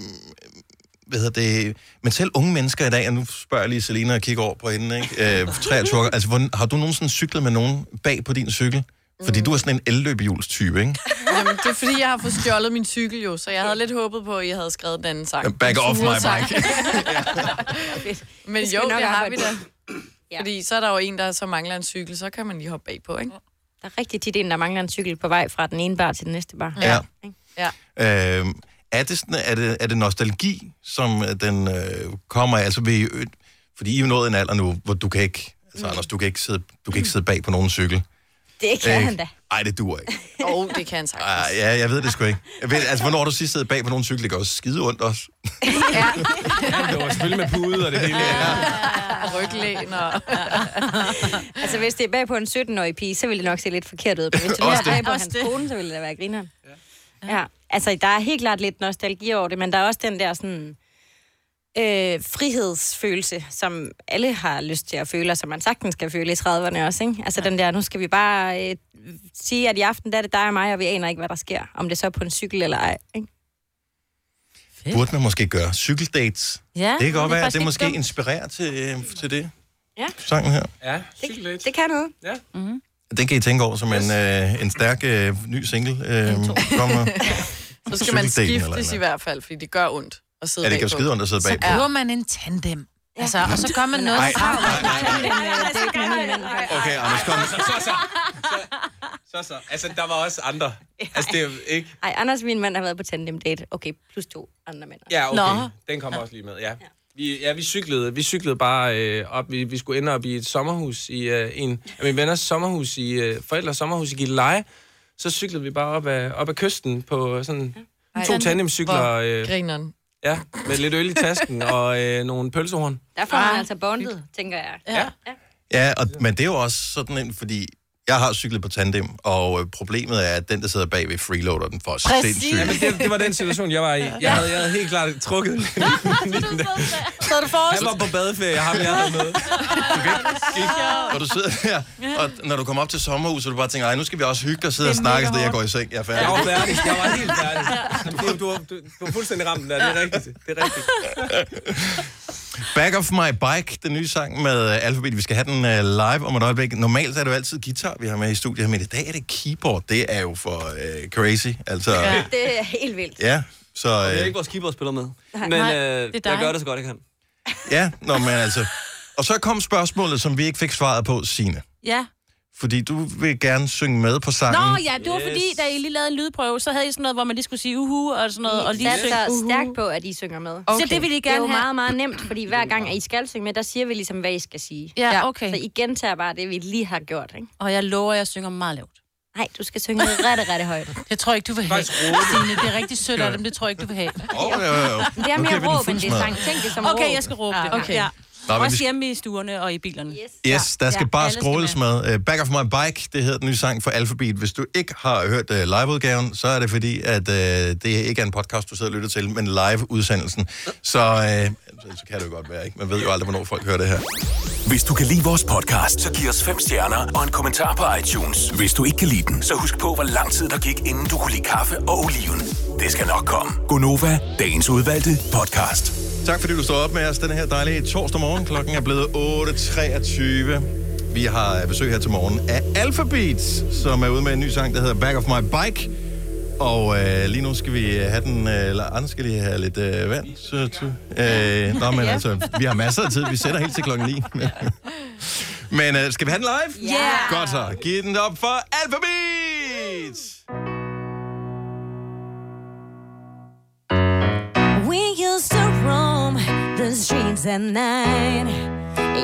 hvad hedder det, men selv unge mennesker i dag, og nu spørger jeg lige Selina og kigger over på hende, ikke? Øh, 23 år, altså, hvordan, har du nogensinde cyklet med nogen bag på din cykel? Fordi du er sådan en elløbehjulstype, ikke? Jamen, det er fordi, jeg har fået stjålet min cykel jo, så jeg havde lidt håbet på, at I havde skrevet den anden sang. Back off my bike. Men jo, vi det har vi da. Ja. Fordi så er der jo en, der så mangler en cykel, så kan man lige hoppe bagpå, ikke? Der er rigtig tit en, der mangler en cykel på vej fra den ene bar til den næste bar. Ja. Ja. Øhm, er, det sådan, er, det, er det nostalgi, som øh, den øh, kommer af? Altså, vil I, øh, fordi I er jo nået en alder nu, hvor du kan ikke, altså Anders, du kan ikke sidde, du kan ikke sidde bag på nogen cykel. Det kan Øh, han da. Ej, det duer ikke. Åh, oh, det kan han sagtens. Ah, ja, jeg ved det sgu ikke. Jeg ved, altså, hvornår du sidst siddet bag på nogen cykel? Det gør også skide ondt også. Det var selvfølgelig med pude og det hele. Ja. Ryglæn og... Altså, hvis det er bag på en 17-årig pige, så vil det nok se lidt forkert ud. Men hvis det er det. bag på Også hans det. kone, så vil det da være grineren. Ja. ja. Altså, der er helt klart lidt nostalgi over det, men der er også den der sådan... Øh, frihedsfølelse, som alle har lyst til at føle, og som man sagtens skal føle i 30'erne også, ikke? Altså den der, nu skal vi bare øh, sige, at i aften der er det dig og mig, og vi aner ikke, hvad der sker. Om det så er på en cykel eller ej, ikke? Burde man måske gøre cykeldates? Ja, det kan godt er være, at det måske dumt. inspirerer til, øh, til det. Ja. Sangen her. Ja, det, det kan noget. Ja. Mm-hmm. Den kan I tænke over som en, øh, en stærk øh, ny single. Øh, kommer. Så skal man skiftes i hvert fald, fordi det gør ondt at sidde Ja, det bagpå. skide ondt at sidde Så bagpå. bruger man en tandem. Altså, og så gør man noget Nej, frem. Okay, Anders, kom. Så, så, så. Så, så. Altså, der var også andre. Altså, det er jo ikke... Ej, Anders, min mand, har været på tandem date. Okay, plus to andre mænd. Ja, okay. Den kommer også lige med, ja. Vi, ja, vi cyklede, vi cyklede bare øh, op. Vi, vi skulle ende op i et sommerhus, i øh, en af mine venners sommerhus, i øh, forældres sommerhus i Gilleleje. Så cyklede vi bare op ad, op ad kysten på sådan Ej, to tandemcykler. hvor Øh, Grineren. Ja, med lidt øl i tasken og øh, nogle pølsehorn. Der får man altså bondet, tænker jeg. Ja. Ja, og, men det er jo også sådan en, fordi jeg har cyklet på tandem, og øh, problemet er, at den, der sidder bag ved freeloader, den får sindssygt. Ja, men det, det var den situation, jeg var i. Jeg havde, jeg havde helt klart trukket den. Så er det Han var på badeferie, ham jeg havde med. Og du sidder der, og når du kommer op til sommerhuset, og du bare tænker, ej, nu skal vi også hygge og sidde og snakke, så jeg går i seng, jeg er færdig. Jeg var færdig. Jeg var helt færdig. Du, du, du, du var fuldstændig ramt der. Det er rigtigt. Det er rigtigt. Back of my bike, den nye sang med uh, Alphabet. Vi skal have den uh, live om et øjeblik. Normalt er det jo altid guitar, vi har med i studiet, men i dag er det keyboard. Det er jo for uh, crazy. Altså, Ja. Det er helt vildt. ja, så... Og vi har Uh, ikke vores keyboardspiller med. Nej. Men Nej, øh, det er jeg gør det så godt, jeg kan. ja, nå, men altså... Og så kom spørgsmålet, som vi ikke fik svaret på, Signe. Ja. Fordi du vil gerne synge med på sangen. Nå ja, det var fordi, da I lige lavede en lydprøve, så havde I sådan noget, hvor man lige skulle sige uhu og sådan noget. Og lige satser synge uhu. stærkt på, at I synger med. Okay. Så det vil I Det er gerne jo have? meget, meget nemt, fordi hver gang, at I skal synge med, der siger vi ligesom, hvad I skal sige. Ja, okay. Så I gentager bare det, vi lige har gjort, ikke? Og jeg lover, at jeg synger meget lavt. Nej, du skal synge rigtig, rigtig højt. Det tror jeg ikke, du vil have. Signe, det er rigtig sødt af dem, det tror jeg ikke, du vil have. Oh, jo, jo, jo. Det er mere den råb, end det er sang. Tænk det som Okay, råb. jeg skal råbe det. Okay. Ja. Nå, Også vi- hjemme i stuerne og i bilerne. Yes, der skal Ja, bare skal scrolles med. Uh, Back of my bike, det hedder den nye sang for Alphabet. Hvis du ikke har hørt uh, liveudgaven, så er det fordi, at uh, det ikke er en podcast, du sidder og lytter til, men live-udsendelsen. Så, uh, så kan det jo godt være, ikke? Man ved jo aldrig, hvornår folk hører det her. Hvis du kan lide vores podcast, så giv os fem stjerner og en kommentar på iTunes. Hvis du ikke kan lide den, så husk på, hvor lang tid der gik, inden du kunne lide kaffe og oliven. Det skal nok komme. Gonova, dagens udvalgte podcast. Tak fordi du står op med os den her dejlige torsdag morgen. Klokken er blevet 8.23. Vi har besøg her til morgen af Alphabet, som er ude med en ny sang, der hedder Back of My Bike. Og øh, lige nu skal vi have den, øh, eller andre skal lige have lidt øh, vand. Så, så, øh, nå, men altså, vi har masser af tid. Vi sætter helt til klokken 9. men øh, skal vi have den live? Ja! Yeah. Godt så. Giv den op for Alphabet! The streets at night.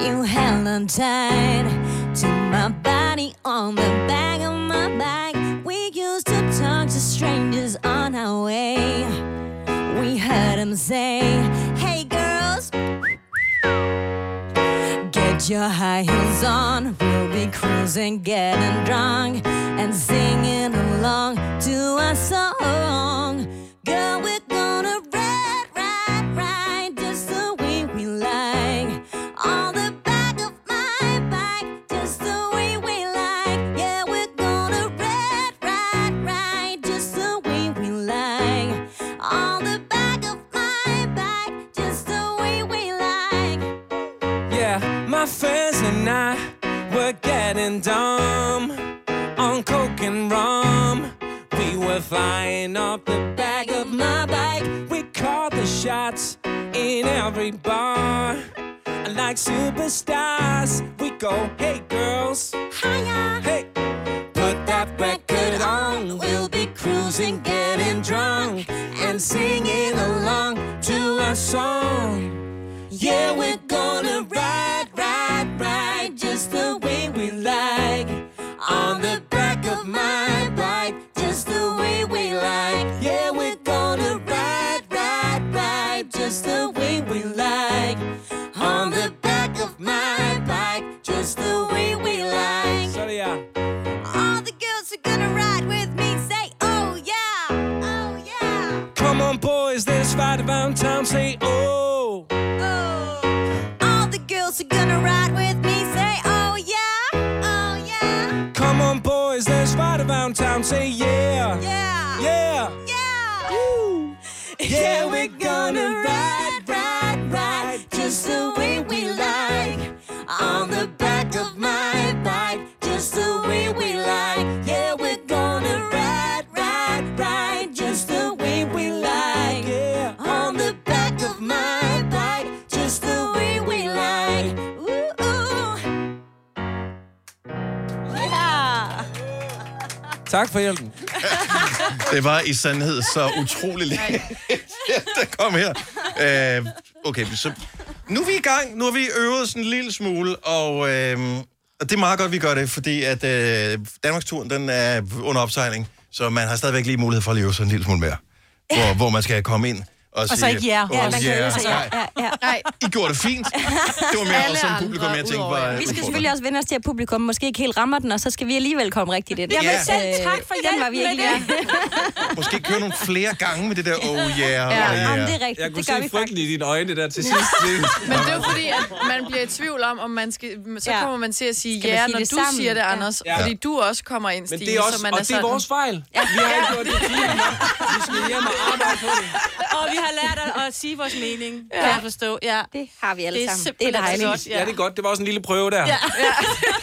You held on tight to my body on the back of my bike. We used to talk to strangers on our way. We heard them say, Hey girls, get your high heels on. We'll be cruising, getting drunk, and singing along to our song. Girl, shots in every bar. Like superstars, we go, hey girls, hiya, hey, put that record on. We'll be cruising, getting drunk, and singing along to our song. Yeah, we're town. Say, oh. oh. All the girls are gonna ride with me. Say, oh yeah, oh yeah. Come on, boys, let's ride around town. Say, yeah. Yeah. Yeah. Yeah. Woo. Yeah, we're gonna ride, Tak for hjælpen. Det var i sandhed så utrolig længe, der kom her. Øh, okay, så nu er vi i gang. Nu har vi øvet sådan en lille smule, og, øh, og det er meget godt, vi gør det, fordi at øh, Danmarksturen, den er under opsejling, så man har stadigvæk lige mulighed for at leve sådan en lille smule mere. Hvor, hvor man skal komme ind og, Og så ikke jer. "Åh, Ja, ja, ja. nej, Ja, ja. Nej. I gjorde det fint. Det var mere Alle også som publikum, jeg tænkte var. Vi skal selvfølgelig også vende os til, at publikum måske ikke helt rammer den, og så skal vi alligevel komme rigtigt ind. Jamen, selv tak for Den var vi ikke med Måske køre nogle flere gange med det der oh yeah, Ja, oh jamen, yeah. det er rigtigt. Jeg kunne det gør se vi frygten i dine øjne der til sidst. Men det er fordi, at man bliver i tvivl om, om man skal... Så Ja. kommer man til at sige ja, når det du sammen? siger det, Ja. Anders. Ja. Fordi du også kommer ind, Men Stine. det er også, så man og er det er vores fejl. Vi har ikke gjort det. Vi skal hjem og arbejde på det. Og vi har lært at, at sige vores mening, ja. kan jeg forstå. Ja. Det har vi alle Det er sammen. simpelthen Det er dejligt. godt, Ja, det er godt. Det var også en lille prøve der. Ja.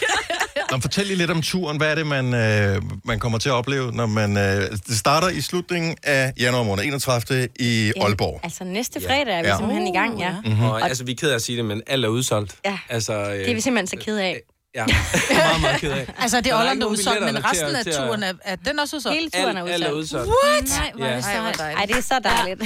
Nå, fortæl lige lidt om turen. Hvad er det, man, øh, man kommer til at opleve, når man... Øh, det starter i slutningen af januar måned, 31. i Aalborg. Altså næste fredag er vi Ja. simpelthen i gang, ja. Mhm. Og, altså, vi er ked af at sige det, men alt er udsolgt. Ja. Altså, øh, Det er vi simpelthen så ked af. Ja, meget, meget ked af. Altså, det er Olland, ikke der er udsolgt, men resten af turen er, er den også udsolgt? Hele turen er alt er udsolgt. What? Nej, hvor er Ja. det sejt. Ej, det er så dejligt.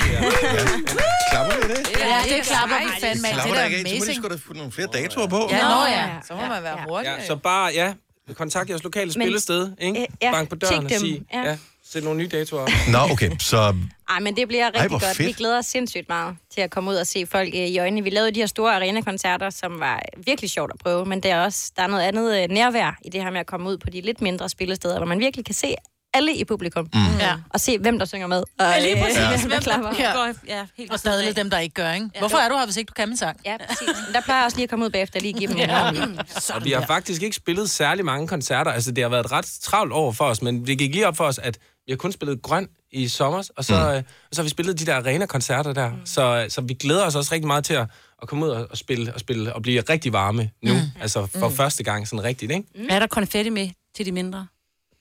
Klapper vi det? Ja, det klapper vi fandme af. Det Klapper er af, så må de amazing. sgu da få nogle flere datoer på. Ja, nå ja. Så må man være hurtig. Ja, så bare, ja, kontakt jeres lokale spillested, ikke? Ja, Bank på døren og sige, Ja. Ja, sæt nogle nye datoer. Nå, okay, så Ej, men det bliver rigtig Ej, hvor godt. Vi fedt. glæder os sindssygt meget til at komme ud og se folk øh, i øjnene. Vi lavede de her store arenakoncerter, som var virkelig sjovt at prøve, men der er også der er noget andet øh, nærvær i det her med at komme ud på de lidt mindre spillesteder, hvor man virkelig kan se alle i publikum. Mm. Ja. Og se, hvem der synger med. Og, Ja, lige øh, præcis. hvem der klapper. Ja. Går, ja, helt Og stadig dem, der ikke gør, ikke? Hvorfor er du her, hvis ikke du kan min sang? Ja, præcis. Men Der plejer jeg også lige at komme ud bagefter og lige give dem en Ja. ordentlig. Og vi har faktisk ikke spillet særlig mange koncerter. Altså, det har været et ret travlt år for os, men det gik lige op for os, at vi har kun spillet grøn i sommer, og så, mm. øh, og så har vi spillet de der arena-koncerter der. Mm. Så, så vi glæder os også rigtig meget til at, at komme ud og, og spille og spille og blive rigtig varme nu. Mm. Altså for Mm. første gang sådan rigtigt, ikke? Mm. Er der konfetti med til de mindre?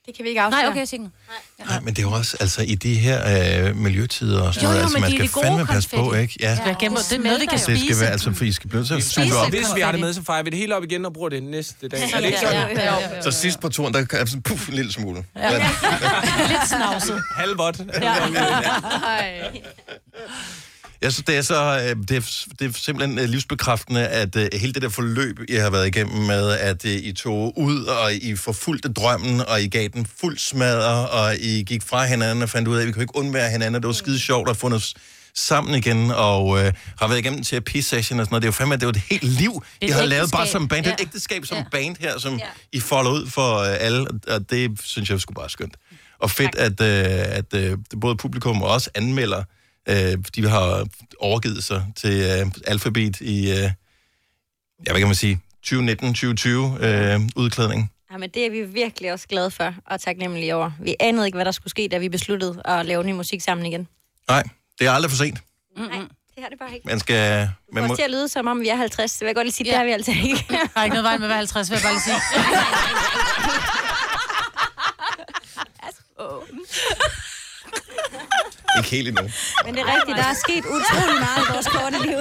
Det kan vi ikke afsløre. Nej, okay, jeg tænker. Nej, men det er jo også altså, i de her øh, miljøtider og sådan Jo, noget, jo, altså, man det skal fandme passe på, konfetti. ikke? Ja. Ja, gennem, det er noget, vi kan Det spise. skal være, altså, for I skal blive til at suge op. hvis vi har det med, så fejrer vi det hele op igen og bruger det næste dag. Er det ikke Ja, sådan? ja, ja, ja. Så sidst på turen, der er sådan, puff, en lille smule. Ja. Lidt snavset. Halvvot. Jeg synes, det er så øh, det er, det er simpelthen øh, livsbekræftende, at øh, hele det der forløb, I har været igennem med, at I tog ud, og I forfulgte drømmen, og I gav den fuld smadre, og I gik fra hinanden og fandt ud af, at vi kunne ikke undvære hinanden. Det var skide sjovt at os sammen igen, og øh, har været igennem terapisession og sådan noget. Det er jo fandme, det er jo et helt liv, I har lavet bare som band. Det er et Ja. ægteskab som band her, som I folder ud for øh, alle, og det synes jeg sgu bare skønt. Og fedt, at, øh, at øh, både publikum og også anmelder, øh, de har overgivet sig til øh, alfabet i, øh, ja, hvad kan man sige, 2019-2020 øh, udklædning. Ja, men det er vi virkelig også glade for og taknemmelige over. Vi anede ikke, hvad der skulle ske, da vi besluttede at lave ny musik sammen igen. Nej, det er aldrig for sent. Mm-hmm. Nej, det har det bare ikke. Man skal... Det Man får må, til at lyde, som om vi er 50. Det vil jeg godt lige sige, ja. det har vi altså ikke. Der er ikke noget vej med at være 50, vil jeg bare lige sige. ikke helt endnu. Men det er rigtigt, der er sket utrolig meget i vores korte liv.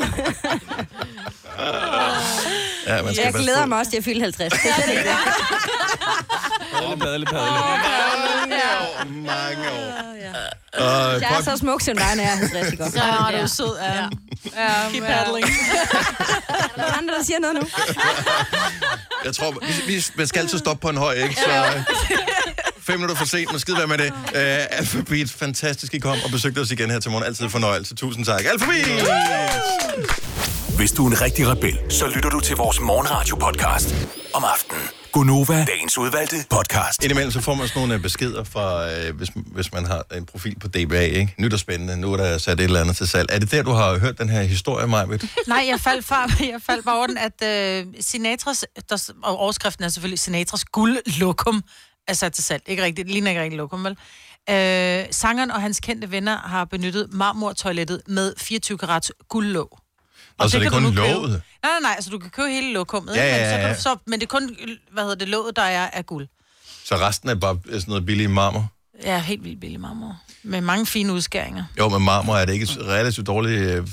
Ja, man skal jeg glæder på. mig også til at fylde 50. Det er det. Padle, padle, padle. Mange år, mange år. Og, Jeg er så smuk, som dig, når jeg er 50, ikke? Så er du sød, ja. ja. Keep paddling. Er der andre, der siger noget nu? jeg tror, vi, vi, man skal altid stoppe på en høj, ikke? Så øh, fem minutter for sent, men skide være med det. Uh, Alphabet, fantastisk, I kom og besøgte os igen her til morgen. Altid fornøjelse. Tusind tak. Alphabet! Hvis du er en rigtig rebel, så lytter du til vores morgenradio-podcast om aftenen. Gunova, dagens udvalgte podcast. Indimellem så får man sådan nogle øh, beskeder fra, øh, hvis, hvis man har en profil på DBA, ikke? Nyt og spændende, nu er der sat et eller andet til salg. Er det der, du har hørt den her historie, Majbet? Nej, jeg faldt, fra, jeg faldt bare over den, at øh, Sinatras, der, og overskriften er selvfølgelig Sinatras guldlokum, er sat til salg. Ikke rigtigt, det ligner ikke rigtig lokum, vel? Øh, sangeren og hans kendte venner har benyttet marmortoilettet med 24 karats guldlåg. Og, så er det kan kun lovet? Nej, nej, nej, altså du kan købe hele lokummet, Ja, ikke? ja, Men, så ja, ja. så, men det er kun, hvad hedder det, låget, der er af guld. Så resten er bare sådan noget billig marmor? Ja, helt vildt billig marmor. Med mange fine udskæringer. Jo, men marmor er det ikke et relativt dårligt øh,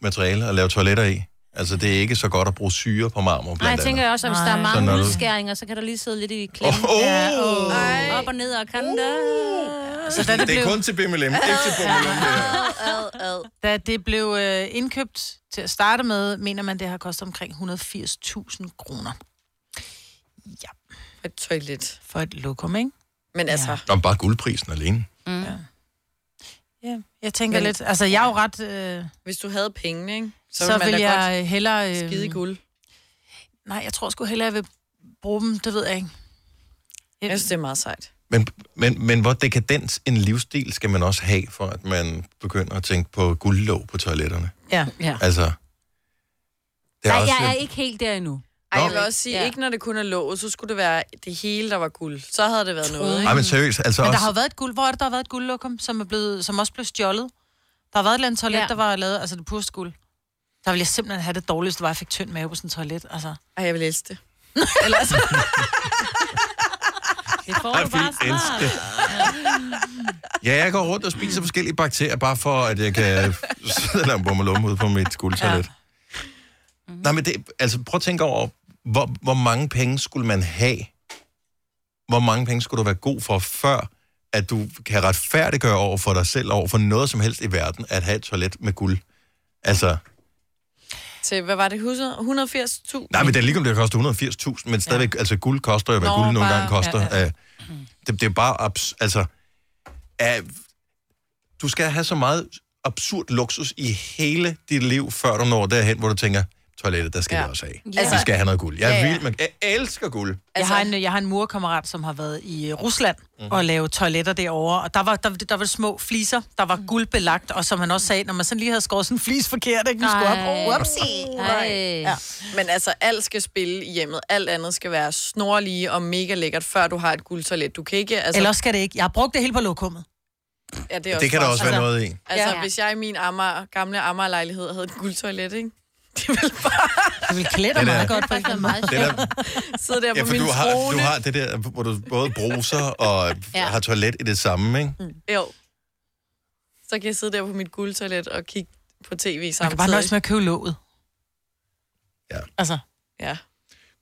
materiale at lave toiletter i. Altså, det er ikke så godt at bruge syre på marmor, blandt Nej, jeg andet. tænker også, at hvis der er Så mange udskæringer, så kan der lige sidde lidt i klemme. Åh, åh. Ja, åh. Op og ned og kanter. Så da det, det er blev, kun til BMLM, ikke til BMLM. det her. da det blev øh, indkøbt til at starte med, mener man, det har kostet omkring 180.000 kroner. Et toilet. For et lokum, ikke? Men altså... Om bare guldprisen alene. Mm. Ja. Ja. Jeg tænker Men- lidt, altså jeg er jo ret... Øh, Hvis du havde pengene, ikke? så, så man vil da jeg godt hellere... Øh, skide guld. Nej, jeg tror sgu hellere, jeg vil bruge dem, det ved jeg ikke. Jeg synes, det er meget sejt. Men, men, men hvor dekadent en livsstil skal man også have, for at man begynder at tænke på guldlåg på toiletterne? Ja. ja. Altså, det er Nej, også... jeg er ikke helt der endnu. Ej, jeg vil også sige, Ja. ikke når det kun er låget, så skulle det være det hele, der var guld. Så havde det været noget, ikke? Ej, men seriøst, altså Men der også... har jo været et guld. Hvor er det, der har været et guldlokum, som, er blevet, som også blev stjålet? Der har været et eller andet toilet, ja. Der var lavet, altså det purste guld. Der ville jeg simpelthen have det dårligste, var, at jeg fik tynd mave på sådan et toilet. Altså. Ej, jeg vil elske det. Eller, altså, Det får Jeg du bare elske Ja, jeg går rundt og spiser forskellige bakterier, bare for at jeg kan sidde og lave bummelum ud på mit guldtoilet. Ja. Nej, men det, altså prøv at tænke over, hvor, hvor mange penge skulle man have? Hvor mange penge skulle du være god for, før at du kan retfærdiggøre over for dig selv, over for noget som helst i verden, at have et toilet med guld? Altså, Til, hvad var det, 100 180.000? nej, men det er lige om det koster 180.000, men stadigvæk, ja. altså guld koster jo, hvad Nå, guld nogle bare- gange koster. ja, Ja, ja. Det, det er bare, abs- altså, er, du skal have så meget absurd luksus i hele dit liv, før du når derhen, hvor du tænker, toilettet, der skal ja. Jeg også have. Ja. Altså, vi skal have noget guld. Jeg, er Ja, ja. vild med, jeg elsker guld. jeg, Altså, har en, jeg har en murkammerat, som har været i øh, Rusland mm. og lavet toiletter derovre, og der var, der, der var små fliser, der var guldbelagt, og som han også sagde, når man sådan lige havde skåret sådan en flis forkert, ikke? Nu skulle op, Ej. whoopsie. Nej. Ja. Men altså, alt skal spille i hjemmet. Alt andet skal være snorlige og mega lækkert, før du har et guldtoilet. Du kan ikke... Altså... Ellers skal det ikke. Jeg har brugt det hele på lokummet. Ja, det, er Det kan der også være altså, noget i. Altså, ja. hvis jeg i min Amager, gamle Amager-lejlighed havde et guldtoilet, ikke? Det vil klæde dig Det der- meget godt på en eller måde. Det der, Sidde der ja, på for min du har, trone. du har det der, hvor du både bruser og Ja. har toilet i det samme, ikke? Jo. Så kan jeg sidde der på mit guldtoilet og kigge på tv samtidig. Man kan bare nøjes med at købe låget. Ja. Altså. Ja.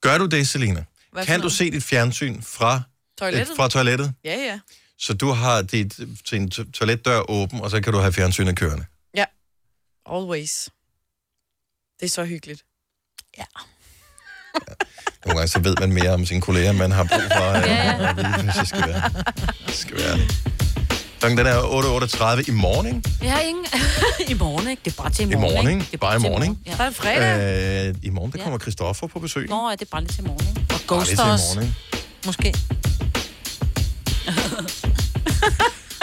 Gør du det, Selina? Hvad Kan du se dit fjernsyn fra Toilettet? øh, fra toilettet? Ja, ja. Så du har dit, din to- toiletdør åben, og så kan du have fjernsynet kørende. Ja. Always. Det er så hyggeligt. Nogle gange så ved man mere om sine kolleger, end man har brug for øh, at vide, hvis det skal være. Det skal være. Klokken den er 8.38 i morgen, ikke? Har ingen... I morgen, ikke? Det er bare til i I morgen, morgen, ikke? Det er Bare i til morgen, ikke? Ja. Er fredag. Øh, I morgen, der Ja. kommer Christoffer på besøg. Nå, ja, det er bare lidt til morgen, ikke? Og Bare Ghost til i også. morgen, ikke? Måske.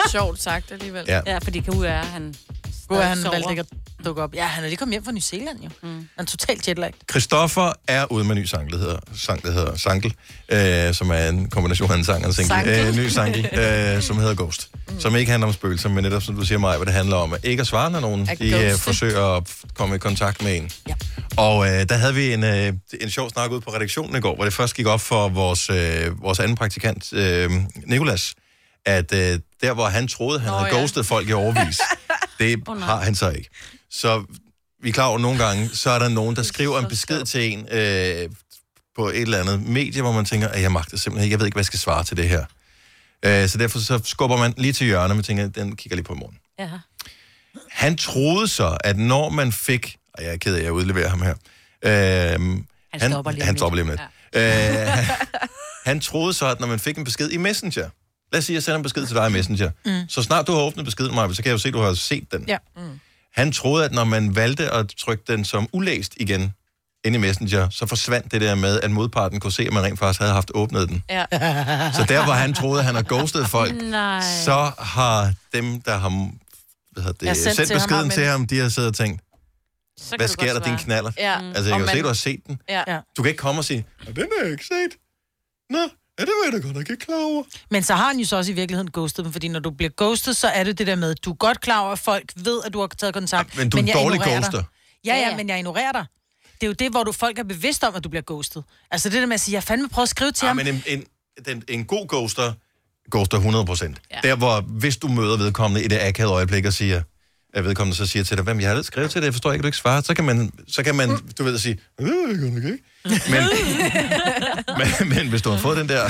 Sjovt sagt alligevel. Ja. Ja, fordi kan er, han... Hvor er han sover. valgt ikke at dukke op? Ja, han er lige kommet hjem fra New Zealand jo. Mm. Han er totalt jetlag. Christoffer er ude med en ny sang, der hedder, sang, der hedder Sankel, øh, som er en kombination af en sang og en single. Sankel. Øh, ny sankel, øh, som hedder Ghost. Mm. Som ikke handler om spøgelser, men netop, som du siger mig, hvad det handler om. at Ikke at svare, når nogen At de, øh, forsøger at komme i kontakt med en. Ja. Og øh, der havde vi en, øh, en sjov snak ude på redaktionen i går, hvor det først gik op for vores, øh, vores anden praktikant, øh, Nikolas, at øh, der, hvor han troede, han Nå, havde ja. ghostet folk i overvis, det nej. har han så ikke. Så vi er klar over, at nogle gange, så er der nogen, der skriver en besked til en øh, på et eller andet medie, hvor man tænker, at jeg magter simpelthen ikke, jeg ved ikke, hvad jeg skal svare til det her. Øh, så derfor så skubber man lige til hjørnet, og tænker, den kigger lige på i morgen. Ja. Han troede så, at når man fik... Og jeg er ked af, at jeg udleverer ham her. Øh, han stopper lige Han stopper lige lidt. Ja. Øh, han, han troede så, at når man fik en besked i Messenger... Lad os sige, at jeg sender en besked til dig i Messenger. Mm. Så snart du har åbnet beskeden, Maja, så kan jeg jo se, at du har set den. Ja. Han troede, at når man valgte at trykke den som ulæst igen ind i Messenger, så forsvandt det der med, at modparten kunne se, at man rent faktisk havde haft åbnet den. Ja. Så der, hvor han troede, at han har ghostet folk, Nej. så har dem, der har hvad hedder det, Ja, sendt sendt, til ham, beskeden men- til ham, de har siddet og tænkt, Så hvad sker der, din knaller? Ja. Altså, jeg Og kan jo se, man- du har set den. Ja. Du kan ikke komme og sige, "Nå, den har jeg ikke set. Nå, ja, det var jeg da godt nok ikke klar over. Men så har han jo så også i virkeligheden ghostet dem, fordi når du bliver ghostet, så er det det der med, du er godt klar over, at folk ved, at du har taget kontakt. men du er en jeg dårlig ignorerer ghoster. Dig. Ja, Ja, ja, ja. men jeg ignorerer dig. Det er jo det, hvor du folk er bevidste om, at du bliver ghostet. Altså det der med at sige, jeg fandme prøvet at skrive til Ja, ham. men en, en, den, en god ghoster, ghoster 100 procent. Ja. Der, hvor hvis du møder vedkommende i det akavede øjeblik og siger, at vedkommende så siger til dig, hvem jeg har skrevet til dig, jeg forstår ikke, at du ikke svarer, så kan man, så kan man du ved, sige, det jeg godt nok ikke. Men, men, men, hvis du har fået den der,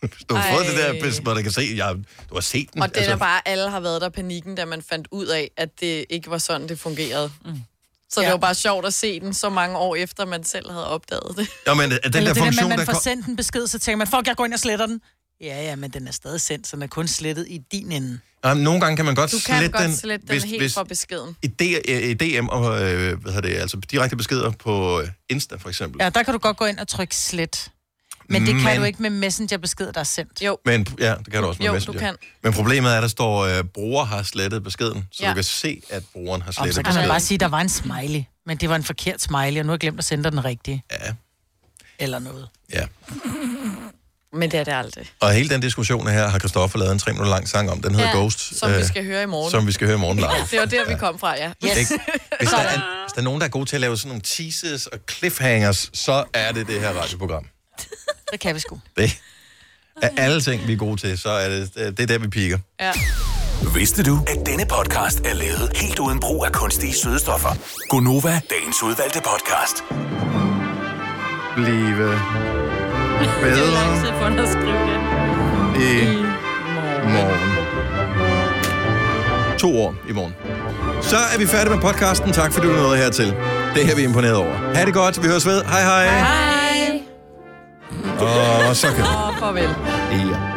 hvis du har fået det der, hvis man kan se, ja, du har set den. Og den er bare, alle har været der panikken, da man fandt ud af, at det ikke var sådan, det fungerede. Mm. Så ja. det var bare sjovt at se den så mange år efter, man selv havde opdaget det. Ja, men den Eller der det der funktion, at man der får sendt en besked, så tænker man, fuck, jeg går ind og sletter den. Ja, ja, men den er stadig sendt, så den er kun slettet i din ende. Ja, nogle gange kan man godt Du kan slette godt den, slette den helt fra beskeden. I, D, i DM og øh, hvad hedder det, altså direkte beskeder på øh, Insta for eksempel. Ja, der kan du godt gå ind og trykke slet. Men det kan Men- du ikke med messengerbeskeder, der er sendt. Jo. Men ja, det kan du også med Jo, du Messenger. kan. Men problemet er, at der står, at øh, bruger har slettet beskeden, så Ja. du kan se, at brugeren har Og slettet så kan man beskeden. bare sige, at der var en smiley. Men det var en forkert smiley, og nu har jeg glemt at sende dig den rigtige. Ja. Eller noget. Ja. Men det er det aldrig. Og hele den diskussion her har Christoffer lavet en tre minutter lang sang om. Den hedder Ja, Ghost. som vi øh, skal høre i morgen. Som vi skal høre i morgen live. Det var der, vi kom fra, ja. Ikke? Hvis, der er, hvis der er nogen, der er gode til at lave sådan nogle teases og cliffhangers, så er det det her radioprogram. Det kan vi sgu. Det er alle ting, vi er gode til, så er det, det er der, vi piker. Ja. Vidste du, at denne podcast er lavet helt uden brug af kunstige sødestoffer? Gonova, dagens udvalgte podcast. Blive er bedre for at skrive det. i morgen. To år i morgen. Så er vi færdige med podcasten. Tak fordi du nåede hertil. Det her vi er imponeret over. Ha' det godt. Vi høres ved. Hej hej. Hej. Og så kan Og farvel. Ja.